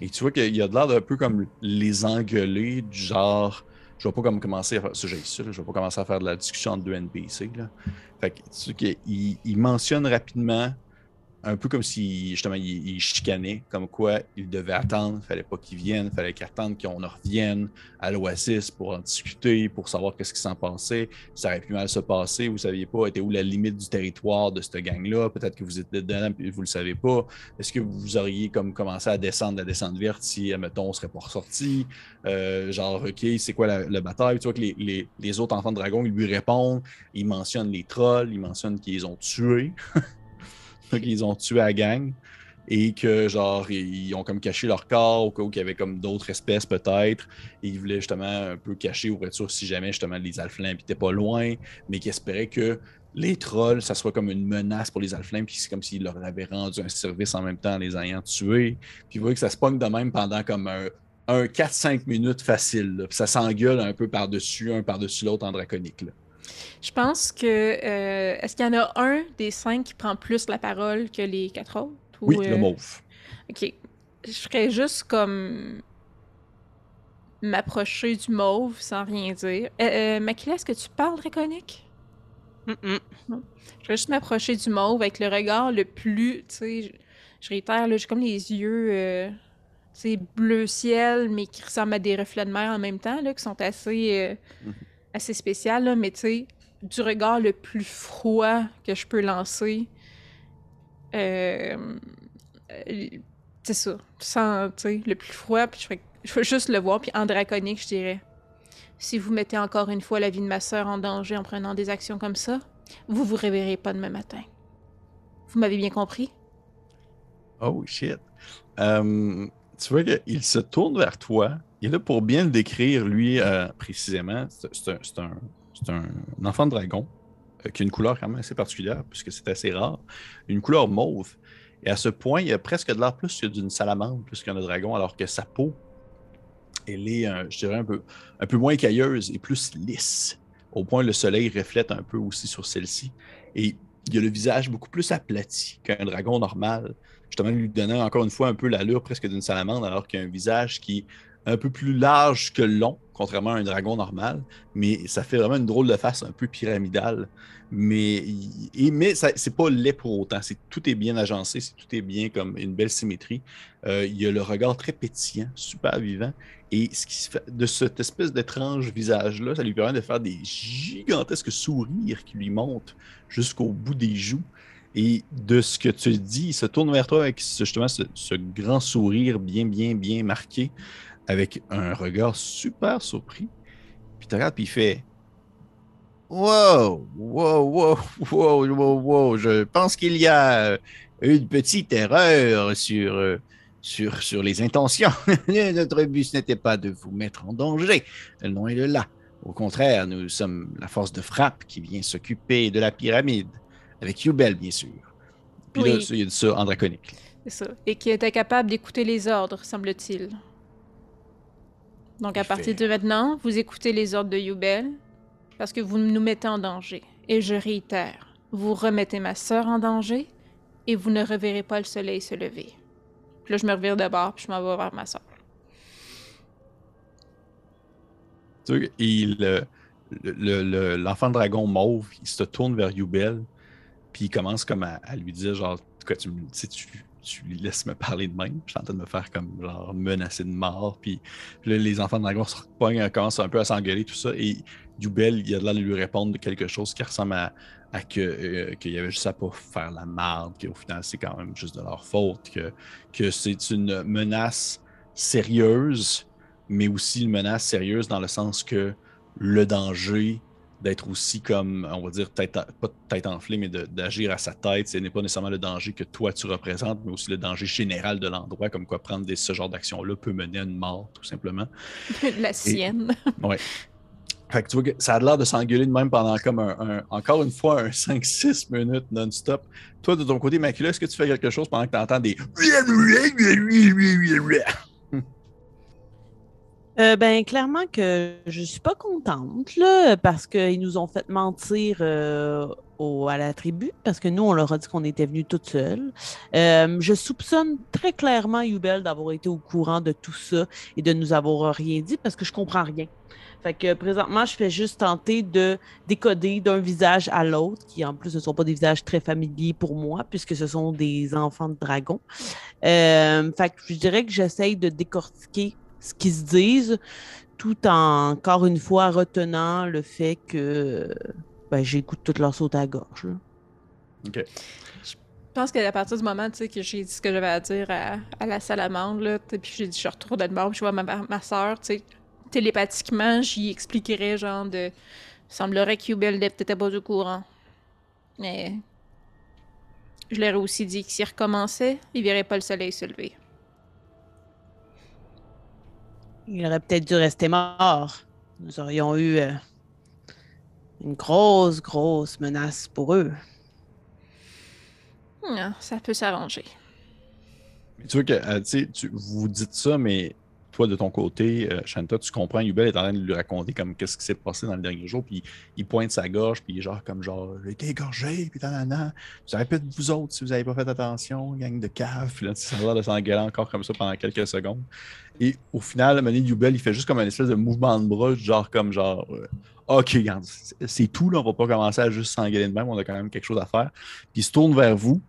Et tu vois qu'il y a de l'air d'un peu comme les engueuler, du genre. Je vais pas comme commencer à faire. Ça, je vais pas commencer à faire de la discussion entre deux NPC. Là. Fait que tu vois qu'il il mentionne rapidement un peu comme si justement il, chicanait, comme quoi il devait attendre, il fallait pas qu'il vienne, il fallait qu'il attende qu'on revienne à l'Oasis pour en discuter, pour savoir qu'est-ce qui s'en passait. Ça aurait pu mal se passer, vous saviez pas, était où la limite du territoire de cette gang-là, peut-être que vous êtes dedans et vous le savez pas. Est-ce que vous auriez comme commencé à descendre la descente verte si, admettons, on serait pas ressorti? Euh, genre, OK, c'est quoi la, bataille? Tu vois que les, les autres enfants de dragon, ils lui répondent, ils mentionnent les trolls, ils mentionnent qu'ils ont tué. qu'ils ont tué la gang et que genre ils ont comme caché leur corps au cas où il y avait comme d'autres espèces peut-être. Et ils voulaient justement un peu cacher ou être si jamais justement les alflins n'étaient pas loin mais qu'ils espéraient que les trolls ça soit comme une menace pour les alflins puis c'est comme s'ils leur avaient rendu un service en même temps en les ayant tués. Puis vous voyez que ça se pogne de même pendant comme un, 4-5 minutes facile puis ça s'engueule un peu par-dessus un par-dessus l'autre en draconique là. Je pense que. Euh, est-ce qu'il y en a un des cinq qui prend plus la parole que les quatre autres? oui, le euh, mauve. Ok. Je ferais juste comme. m'approcher du mauve sans rien dire. Euh, Makila, est-ce que tu parles draconique? Mm Je vais juste m'approcher du mauve avec le regard le plus. Tu sais, je, réitère, j'ai comme les yeux bleu ciel, mais qui ressemblent à des reflets de mer en même temps, là, qui sont assez, euh, Mhm. Assez spéciales. là, Mais tu sais, du regard le plus froid que je peux lancer, euh, c'est ça. Sans, tu sais, le plus froid, puis je veux juste le voir. Puis en draconique, je dirais si vous mettez encore une fois la vie de ma sœur en danger en prenant des actions comme ça, vous vous réveillerez pas demain matin. Vous m'avez bien compris? Oh shit. Euh, tu vois qu'il se tourne vers toi. Et là, pour bien le décrire, lui, euh, précisément, c'est un, enfant de dragon euh, qui a une couleur quand même assez particulière, puisque c'est assez rare. Une couleur mauve. Et à ce point, il a presque de l'air plus que d'une salamandre, plus qu'un dragon, alors que sa peau, elle est, euh, je dirais, un peu, moins cailleuse et plus lisse. Au point, le soleil reflète un peu aussi sur celle-ci. Et il a le visage beaucoup plus aplati qu'un dragon normal justement lui donnant encore une fois un peu l'allure presque d'une salamandre, alors qu'il a un visage qui est un peu plus large que long, contrairement à un dragon normal, mais ça fait vraiment une drôle de face un peu pyramidale. Mais, mais c'est pas laid pour autant, c'est, tout est bien agencé, c'est, tout est bien comme une belle symétrie. Euh, il a le regard très pétillant, super vivant, et ce qui se fait de cette espèce d'étrange visage-là, ça lui permet de faire des gigantesques sourires qui lui montent jusqu'au bout des joues. Et de ce que tu dis, il se tourne vers toi avec justement ce grand sourire bien, bien, bien marqué, avec un regard super surpris. Puis tu regardes, puis il fait Wow, wow, wow, wow, wow, wow, je pense qu'il y a une petite erreur sur, euh, sur, sur les intentions. Notre but, ce n'était pas de vous mettre en danger, loin de là. Au contraire, nous sommes la force de frappe qui vient s'occuper de la pyramide avec Yubel, bien sûr. Puis là, Oui. il y a de ça en draconique. C'est ça. Et qui était capable d'écouter les ordres, semble-t-il. Donc, à partir de maintenant, vous écoutez les ordres de Yubel parce que vous nous mettez en danger. Et je réitère, vous remettez ma sœur en danger et vous ne reverrez pas le soleil se lever. Puis là, je me revire de bord puis je m'en vais vers ma sœur. Il, euh, le- le- le- l'enfant dragon mauve, il se tourne vers Yubel, puis il commence comme à, à lui dire genre, tu, me- tu, tu, lui laisses me parler de même. Je suis en train de me faire comme genre menacer de mort, puis là, les enfants de dragon se repognent, commencent un peu à s'engueuler, tout ça, et Yubel, il a l'air de lui répondre de quelque chose qui ressemble à, que euh, qu'il y avait juste à pas faire la marde, qu'au final c'est quand même juste de leur faute, que, que c'est une menace sérieuse, mais aussi une menace sérieuse dans le sens que le danger d'être aussi comme, on va dire, tête en- pas tête enflée, mais d'agir à sa tête, ce n'est pas nécessairement le danger que toi tu représentes, mais aussi le danger général de l'endroit, comme quoi prendre des, ce genre d'action-là peut mener à une mort, tout simplement. La sienne. Fait que tu vois que ça a l'air de s'engueuler de même pendant comme un, un- encore une fois un 5-6 minutes non-stop. Toi, de ton côté, Macula, est-ce que tu fais quelque chose pendant que tu entends des. Euh, ben, clairement que je suis pas contente, là, parce qu'ils nous ont fait mentir euh, à la tribu, parce que nous, on leur a dit qu'on était venus toutes seules. Euh, je soupçonne très clairement Yubel d'avoir été au courant de tout ça et de nous avoir rien dit, parce que je comprends rien. Fait que présentement, je fais juste tenter de décoder d'un visage à l'autre, qui en plus ne sont pas des visages très familiers pour moi, puisque ce sont des enfants de dragon. Euh, fait que je dirais que j'essaye de décortiquer ce qu'ils se disent, tout en, encore une fois, retenant le fait que ben, j'écoute toute leur saute à la gorge. là. Je pense qu'à partir du moment tu sais, que j'ai dit ce que j'avais à dire à, à la salamandre, puis j'ai dit je retourne de bord, puis je vois ma, ma soeur, tu sais, télépathiquement, j'y expliquerais genre de. Semblerait que Yubel n'était pas au courant. Mais. Je leur ai aussi dit que s'il recommençait, il verrait pas le soleil se lever. Il aurait peut-être dû rester mort. Nous aurions eu euh, une grosse, grosse menace pour eux. Ah, ça peut s'arranger. Tu vois que, euh, tu sais, tu- vous dites ça, mais toi, de ton côté, euh, Shanta, tu comprends, Yubel est en train de lui raconter comme qu'est-ce qui s'est passé dans le dernier jour, puis il pointe sa gorge, puis genre comme genre, j'ai été égorgé, puis nanana. Vous avez peut-être vous autres si vous n'avez pas fait attention, gang de cave, puis là, ça a l'air de s'engueuler encore comme ça pendant quelques secondes. Et au final, donné, Yubel, il fait juste comme un espèce de mouvement de bras, genre comme genre, euh, ok, c'est tout, là, on va pas commencer à juste s'engueuler de même, on a quand même quelque chose à faire. Puis il se tourne vers vous,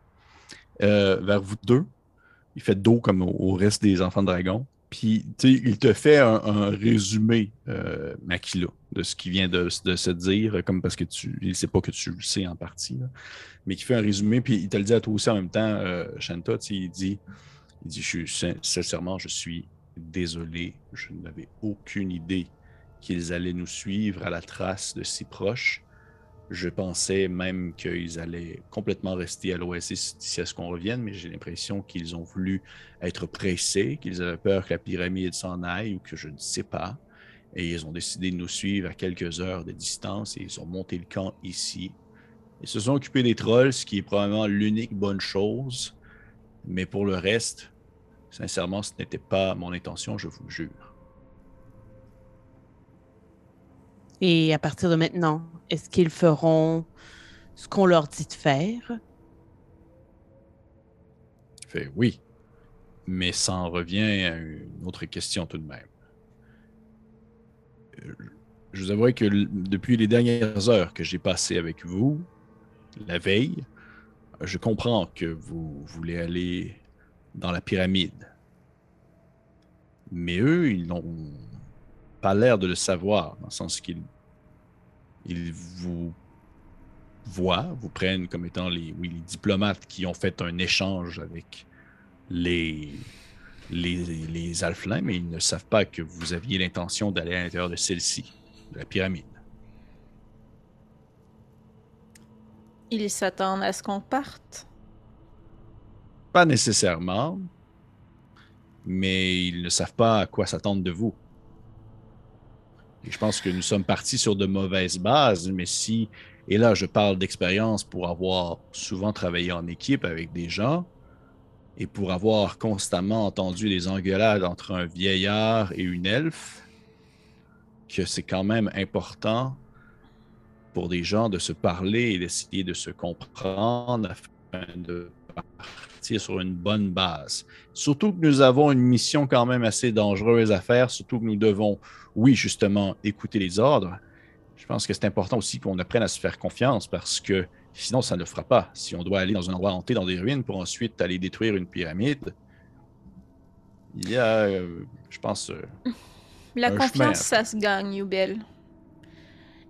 euh, vers vous deux. il fait dos comme au, reste des enfants de dragon. Puis, il te fait un, résumé, euh, Makila, de ce qui vient de, se dire, comme parce que tu ne sait pas que tu le sais en partie, mais qui fait un résumé, puis il te le dit à toi aussi en même temps, euh, Shanta, il dit, il dit, je suis, sincèrement, je suis désolé, je n'avais aucune idée qu'ils allaient nous suivre à la trace de si proches. Je pensais même qu'ils allaient complètement rester à l'oasis d'ici à ce qu'on revienne, mais j'ai l'impression qu'ils ont voulu être pressés, qu'ils avaient peur que la pyramide s'en aille ou que je ne sais pas. Et ils ont décidé de nous suivre à quelques heures de distance et ils ont monté le camp ici. Ils se sont occupés des trolls, ce qui est probablement l'unique bonne chose. Mais pour le reste, sincèrement, ce n'était pas mon intention, je vous jure. Et à partir de maintenant, est-ce qu'ils feront ce qu'on leur dit de faire? Oui. Mais ça en revient à une autre question tout de même. Euh, je vous avouerai que depuis les dernières heures que j'ai passées avec vous, la veille, je comprends que vous voulez aller dans la pyramide. Mais eux, ils n'ont pas l'air de le savoir, dans le sens qu'ils ils vous voient, vous prennent comme étant les, oui, les diplomates qui ont fait un échange avec les, les, les Alflins, mais ils ne savent pas que vous aviez l'intention d'aller à l'intérieur de celle-ci, de la pyramide. Ils s'attendent à ce qu'on parte? Pas nécessairement, mais ils ne savent pas à quoi s'attendre de vous je pense que nous sommes partis sur de mauvaises bases, mais si, et là je parle d'expérience pour avoir souvent travaillé en équipe avec des gens et pour avoir constamment entendu les engueulades entre un vieillard et une elfe, que c'est quand même important pour des gens de se parler et d'essayer de se comprendre afin de partir sur une bonne base. Surtout que nous avons une mission quand même assez dangereuse à faire, surtout que nous devons oui, justement, écouter les ordres. Je pense que c'est important aussi qu'on apprenne à se faire confiance parce que sinon, ça ne le fera pas. Si on doit aller dans un endroit hanté, dans des ruines, pour ensuite aller détruire une pyramide, il y a, euh, je pense. Euh, La confiance, ça se gagne, Youbel.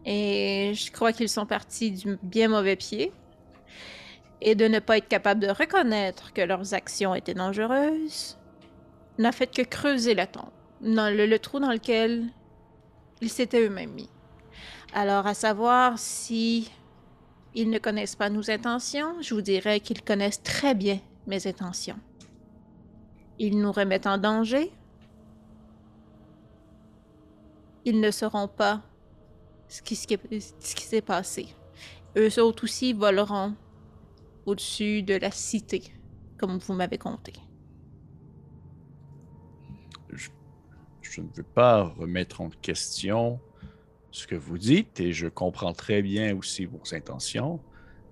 Et je crois qu'ils sont partis du bien mauvais pied. Et de ne pas être capable de reconnaître que leurs actions étaient dangereuses n'a fait que creuser la tombe le, trou dans lequel ils s'étaient eux-mêmes mis. Alors, à savoir si ils ne connaissent pas nos intentions, je vous dirais qu'ils connaissent très bien mes intentions. Ils nous remettent en danger. Ils ne sauront pas ce qui, ce qui s'est passé. Eux autres aussi voleront au-dessus de la cité, comme vous m'avez compté. Je ne veux pas remettre en question ce que vous dites et je comprends très bien aussi vos intentions,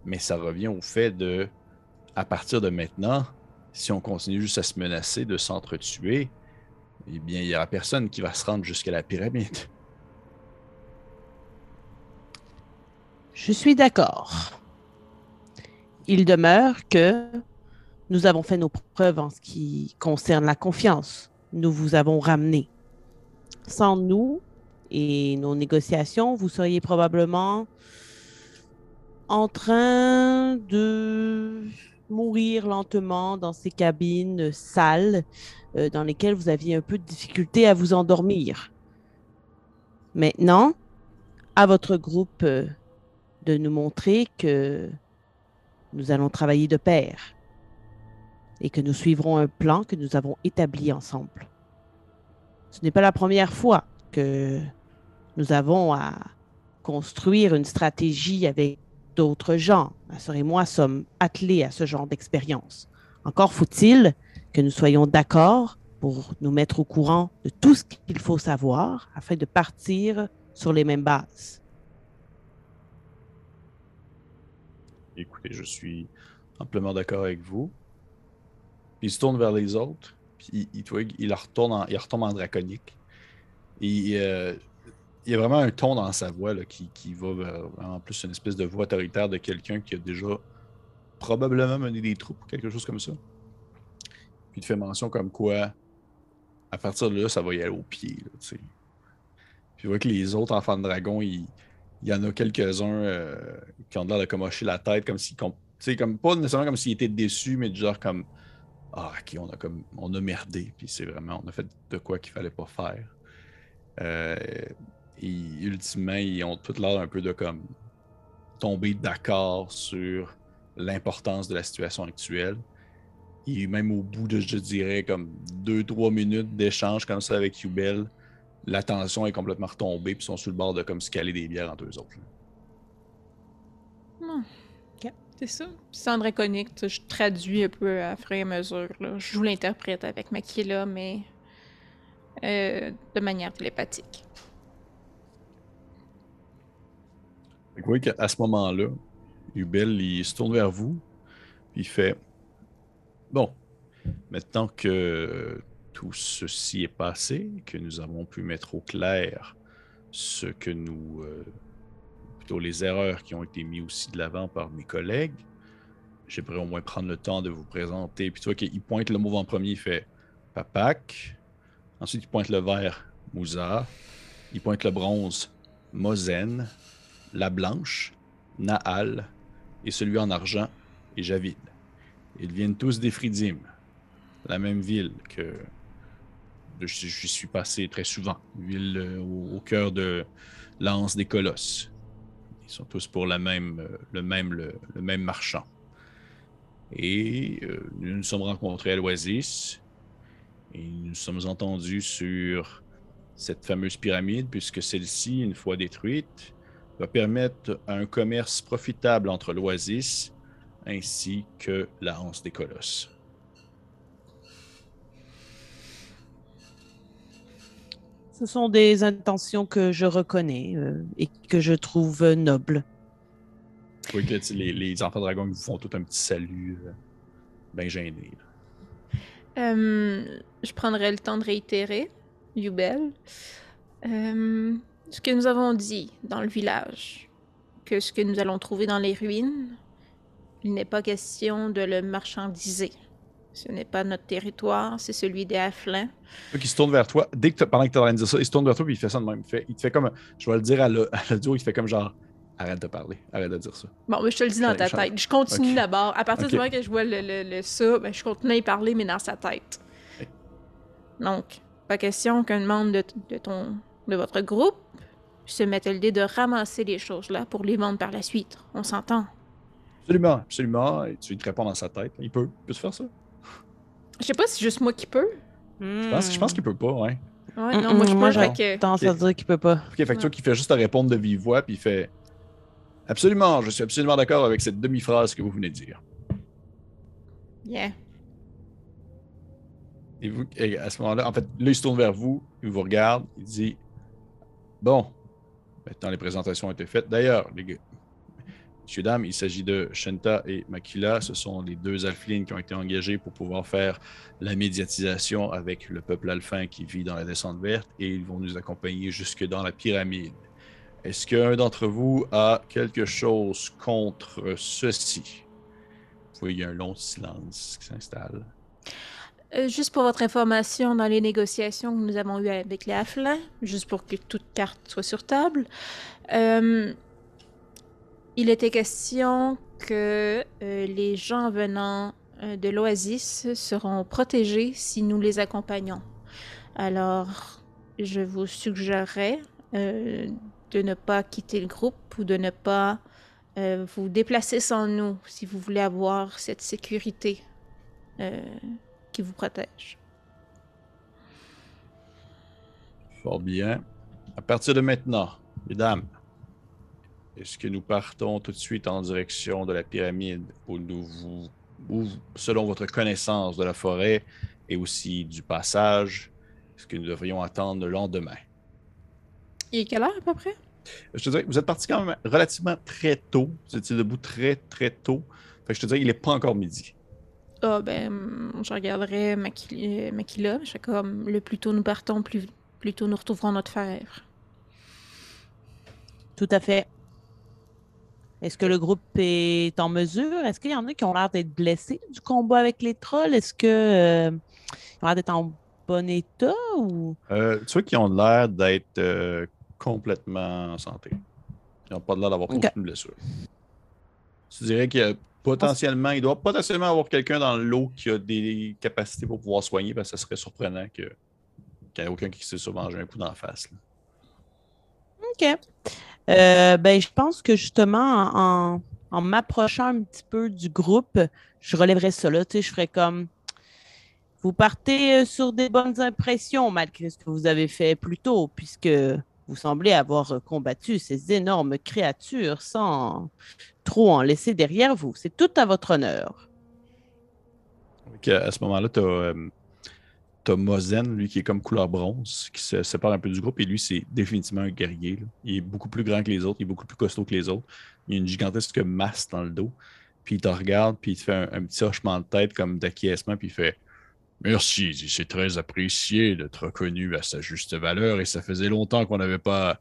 mais ça revient au fait de, à partir de maintenant, si on continue juste à se menacer de s'entretuer, eh bien, il n'y aura personne qui va se rendre jusqu'à la pyramide. Je suis d'accord. Il demeure que nous avons fait nos preuves en ce qui concerne la confiance. Nous vous avons ramené sans nous et nos négociations, vous seriez probablement en train de mourir lentement dans ces cabines sales euh, dans lesquelles vous aviez un peu de difficulté à vous endormir. Maintenant, à votre groupe euh, de nous montrer que nous allons travailler de pair et que nous suivrons un plan que nous avons établi ensemble. Ce n'est pas la première fois que nous avons à construire une stratégie avec d'autres gens. Ma soeur et moi sommes attelés à ce genre d'expérience. Encore faut-il que nous soyons d'accord pour nous mettre au courant de tout ce qu'il faut savoir afin de partir sur les mêmes bases. Écoutez, je suis amplement d'accord avec vous. il se tourne vers les autres il, il, retourne en, il retombe en draconique. Et euh, il y a vraiment un ton dans sa voix qui, va vers, en plus une espèce de voix autoritaire de quelqu'un qui a déjà probablement mené des troupes, quelque chose comme ça. Puis il fait mention comme quoi, à partir de là, ça va y aller au pied. Là. Puis tu vois que les autres enfants de dragon, il, y en a quelques-uns euh, qui ont l'air de comme hocher la tête, comme si, comme, comme pas nécessairement comme s'ils étaient déçus, mais genre comme Ah, ok, on a comme on a merdé, puis c'est vraiment, on a fait de quoi qu'il fallait pas faire. Euh, et ultimement, ils ont tout l'air un peu de comme tomber d'accord sur l'importance de la situation actuelle. Et même au bout de, je dirais, comme deux, trois minutes d'échange comme ça avec Yubel, la tension est complètement retombée, puis sont sur le bord de comme se caler des bières entre eux autres. C'est ça. C'est en draconique, je traduis un peu à fur et à mesure. Je joue l'interprète avec Makila, mais euh, de manière télépathique. Vous voyez qu'à ce moment-là, Ubel, il se tourne vers vous, puis il fait Bon, maintenant que tout ceci est passé, que nous avons pu mettre au clair ce que nous. Euh, les erreurs qui ont été mises aussi de l'avant par mes collègues, j'aimerais au moins prendre le temps de vous présenter. Puis tu vois qu'il pointe le mot en premier, il fait Papak. Ensuite, il pointe le vert, Mouza. Il pointe le bronze, Mozen. La blanche, Naal. Et celui en argent est Javid. Ils viennent tous des Fridim, la même ville que J'y suis passé très souvent. Ville euh, au, cœur de l'anse des colosses. Ils sont tous pour la même, euh, le, même, le, même marchand. Et euh, nous nous sommes rencontrés à l'Oasis. Et nous nous sommes entendus sur cette fameuse pyramide, puisque celle-ci, une fois détruite, va permettre un commerce profitable entre l'Oasis ainsi que la Hanse des Colosses. Ce sont des intentions que je reconnais euh, et que je trouve nobles. Oui, que les, les, enfants dragons vous font tout un petit salut, euh, bien gêné. Euh, je prendrai le temps de réitérer, Yubel, ce que nous avons dit dans le village, que ce que nous allons trouver dans les ruines, il n'est pas question de le marchandiser. Ce n'est pas notre territoire, c'est celui des. Donc, il se tourne vers toi. Dès que pendant que tu es en train de dire ça, il se tourne vers toi et il fait ça de même. Il, fait, il te fait comme. Je vais le dire à l'audio, il fait comme genre. Arrête de parler, arrête de dire ça. Bon, mais je te le dis dans ta tête. Je continue d'abord. À partir du moment que je vois le, le, ça, ben, je continue à y parler, mais dans sa tête. Donc, pas question qu'un membre de, de, ton, de votre groupe se mette l'idée de ramasser les choses là pour les vendre par la suite. On s'entend. Absolument, absolument. Et tu te réponds dans sa tête. Il peut, il peut se faire ça. Je sais pas si c'est juste moi qui peux. Je pense, je pense qu'il peut pas, ouais. Ouais, non, moi je moi, j'aurais tendance à dire qu'il peut pas. Ok, fait que toi qui fait juste te répondre de vive voix, puis il fait Absolument, je suis absolument d'accord avec cette demi-phrase que vous venez de dire. Yeah. Et, vous, à ce moment-là, en fait, là, il se tourne vers vous, il vous regarde, il dit Bon, maintenant les présentations ont été faites. D'ailleurs, les gars, Messieurs, dames, il s'agit de Shenta et Makila. Ce sont les deux alphelines qui ont été engagés pour pouvoir faire la médiatisation avec le peuple alphin qui vit dans la descente verte et ils vont nous accompagner jusque dans la pyramide. Est-ce qu'un d'entre vous a quelque chose contre ceci? Vous il y a un long silence qui s'installe. Euh, juste pour votre information, dans les négociations que nous avons eues avec les Haflins, juste pour que toute carte soit sur table, euh, il était question que euh, les gens venant euh, de l'Oasis seront protégés si nous les accompagnons. Alors, je vous suggérerais euh, de ne pas quitter le groupe ou de ne pas vous déplacer sans nous si vous voulez avoir cette sécurité qui vous protège. Fort bien. À partir de maintenant, mesdames, est-ce que nous partons tout de suite en direction de la pyramide ou, nous ou selon votre connaissance de la forêt et aussi du passage, est-ce que nous devrions attendre le lendemain? Il est quelle heure à peu près? Je te dirais, vous êtes parti quand même relativement très tôt. Vous étiez debout très, très tôt. Fait que je te dirais, il n'est pas encore midi. Ah, oh, ben, je regarderai Makila. Je fais comme, le plus tôt nous partons, plus, plus tôt nous retrouverons notre frère. Tout à fait. Est-ce que le groupe est en mesure? Est-ce qu'il y en a qui ont l'air d'être blessés du combat avec les trolls? Est-ce que euh, ont l'air d'être en bon état ou? Euh, tu vois qu'ils ont l'air d'être euh, complètement en santé. Ils n'ont pas l'air d'avoir Ok. aucune blessure. Tu dirais qu'il y a potentiellement, il doit potentiellement avoir quelqu'un dans l'eau qui a des capacités pour pouvoir soigner, parce que ce serait surprenant qu'il n'y ait aucun qui s'est sur mangé un coup d'en face. là. OK. Euh, ben, je pense que justement, en, m'approchant un petit peu du groupe, je relèverais ça là. Tu je ferais comme. Vous partez euh, sur des bonnes impressions malgré ce que vous avez fait plus tôt, puisque vous semblez avoir euh, combattu ces énormes créatures sans trop en laisser derrière vous. C'est tout à votre honneur. À ce moment-là, tu Mozen, lui, qui est comme couleur bronze, qui se sépare un peu du groupe. Et lui, c'est définitivement un guerrier. Il est beaucoup plus grand que les autres, il est beaucoup plus costaud que les autres. Il a une gigantesque masse dans le dos. Puis il te regarde, puis il te fait un, petit hochement de tête comme d'acquiescement, puis il fait Merci, c'est très apprécié d'être reconnu à sa juste valeur, et ça faisait longtemps qu'on n'avait pas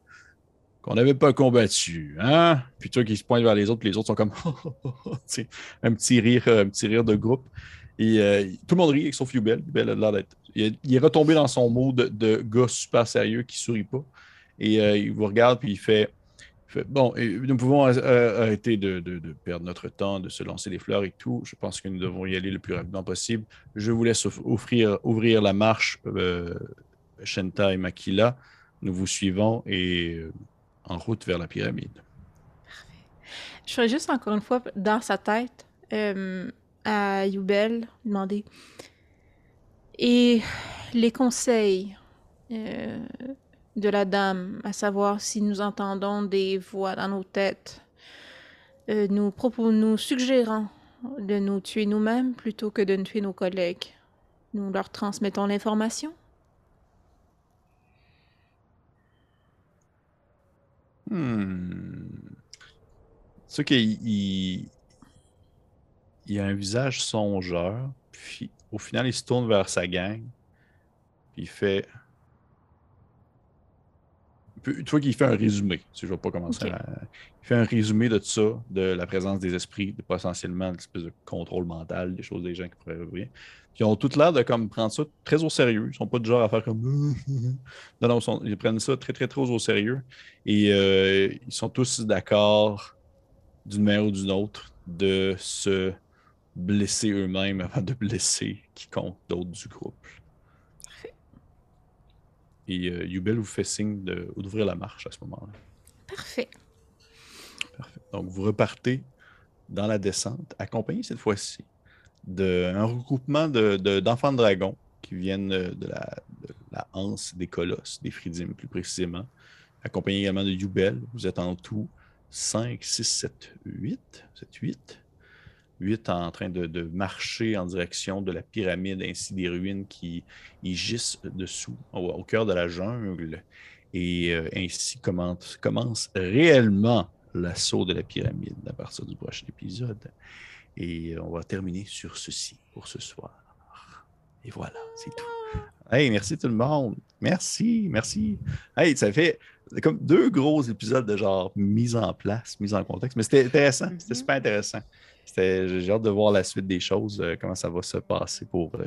qu'on n'avait pas combattu, hein? Puis toi qui se pointe vers les autres, puis les autres sont comme un petit rire, un petit rire de groupe. Et euh, tout le monde rit, sauf Yubel. Yubel a. Il, est- retombé dans son mot de, gars super sérieux qui sourit pas. Et euh, il vous regarde, puis il fait, Bon, nous pouvons euh, arrêter de, perdre notre temps, de se lancer des fleurs et tout. Je pense que nous devons y aller le plus rapidement possible. Je vous laisse ouvrir la marche, Shenta et Makila. Nous vous suivons et en route vers la pyramide. Je ferais juste encore une fois dans sa tête à Youbel demander et les conseils euh, de la dame, à savoir si nous entendons des voix dans nos têtes, euh, nous, nous suggérant de nous tuer nous-mêmes plutôt que de ne tuer nos collègues. Nous leur transmettons l'information. Hmm. C'est qu'il il, a un visage songeur, puis au final, il se tourne vers sa gang, puis il fait. Tu vois qu'il fait un résumé. Si je ne vais pas commencer Ok. à- Il fait un résumé de tout ça, de la présence des esprits, de potentiellement une espèce de contrôle mental, des choses des gens qui pourraient ouvrir. Puis ils ont tout l'air de comme, prendre ça très au sérieux. Ils sont pas du genre à faire comme. non, non, ils, sont- ils prennent ça très, très, très au sérieux. Et euh, ils sont tous d'accord, d'une manière ou d'une autre, de se blesser eux-mêmes avant de blesser quiconque d'autre du groupe. Et euh, Yubel vous fait signe d'ouvrir la marche à ce moment-là. Parfait. Parfait. Donc, vous repartez dans la descente, accompagné cette fois-ci d'un regroupement de- de- d'enfants de, dragons qui viennent euh, de la, de la anse des colosses, des Fridim plus précisément, accompagné également de Yubel. Vous êtes en tout 5, 6, 7, 8. Vous êtes 8. 8 en train de, de marcher en direction de la pyramide ainsi des ruines qui y gisent dessous, au, au cœur de la jungle. Et euh, ainsi commence, commence réellement l'assaut de la pyramide à partir du prochain épisode. Et euh, on va terminer sur ceci pour ce soir. Et voilà, c'est tout. Hey, merci tout le monde. Merci, merci. Hey, ça fait comme deux gros épisodes de genre mise en place, mise en contexte. Mais c'était intéressant. C'était Mhm. super intéressant. C'était- J'ai hâte de voir la suite des choses, euh, comment ça va se passer pour euh,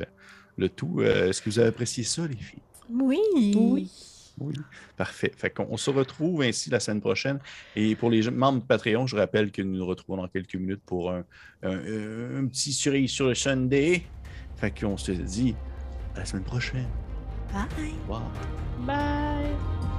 le tout. Euh, Est-ce que vous avez apprécié ça, les filles? Oui. Oui. Oui, parfait. Fait qu'on on se retrouve ainsi la semaine prochaine. Et pour les membres de Patreon, je rappelle que nous nous retrouvons dans quelques minutes pour un, un- un petit cerise sur le Sunday. Fait qu'on se dit à la semaine prochaine. Bye. Wow. Bye.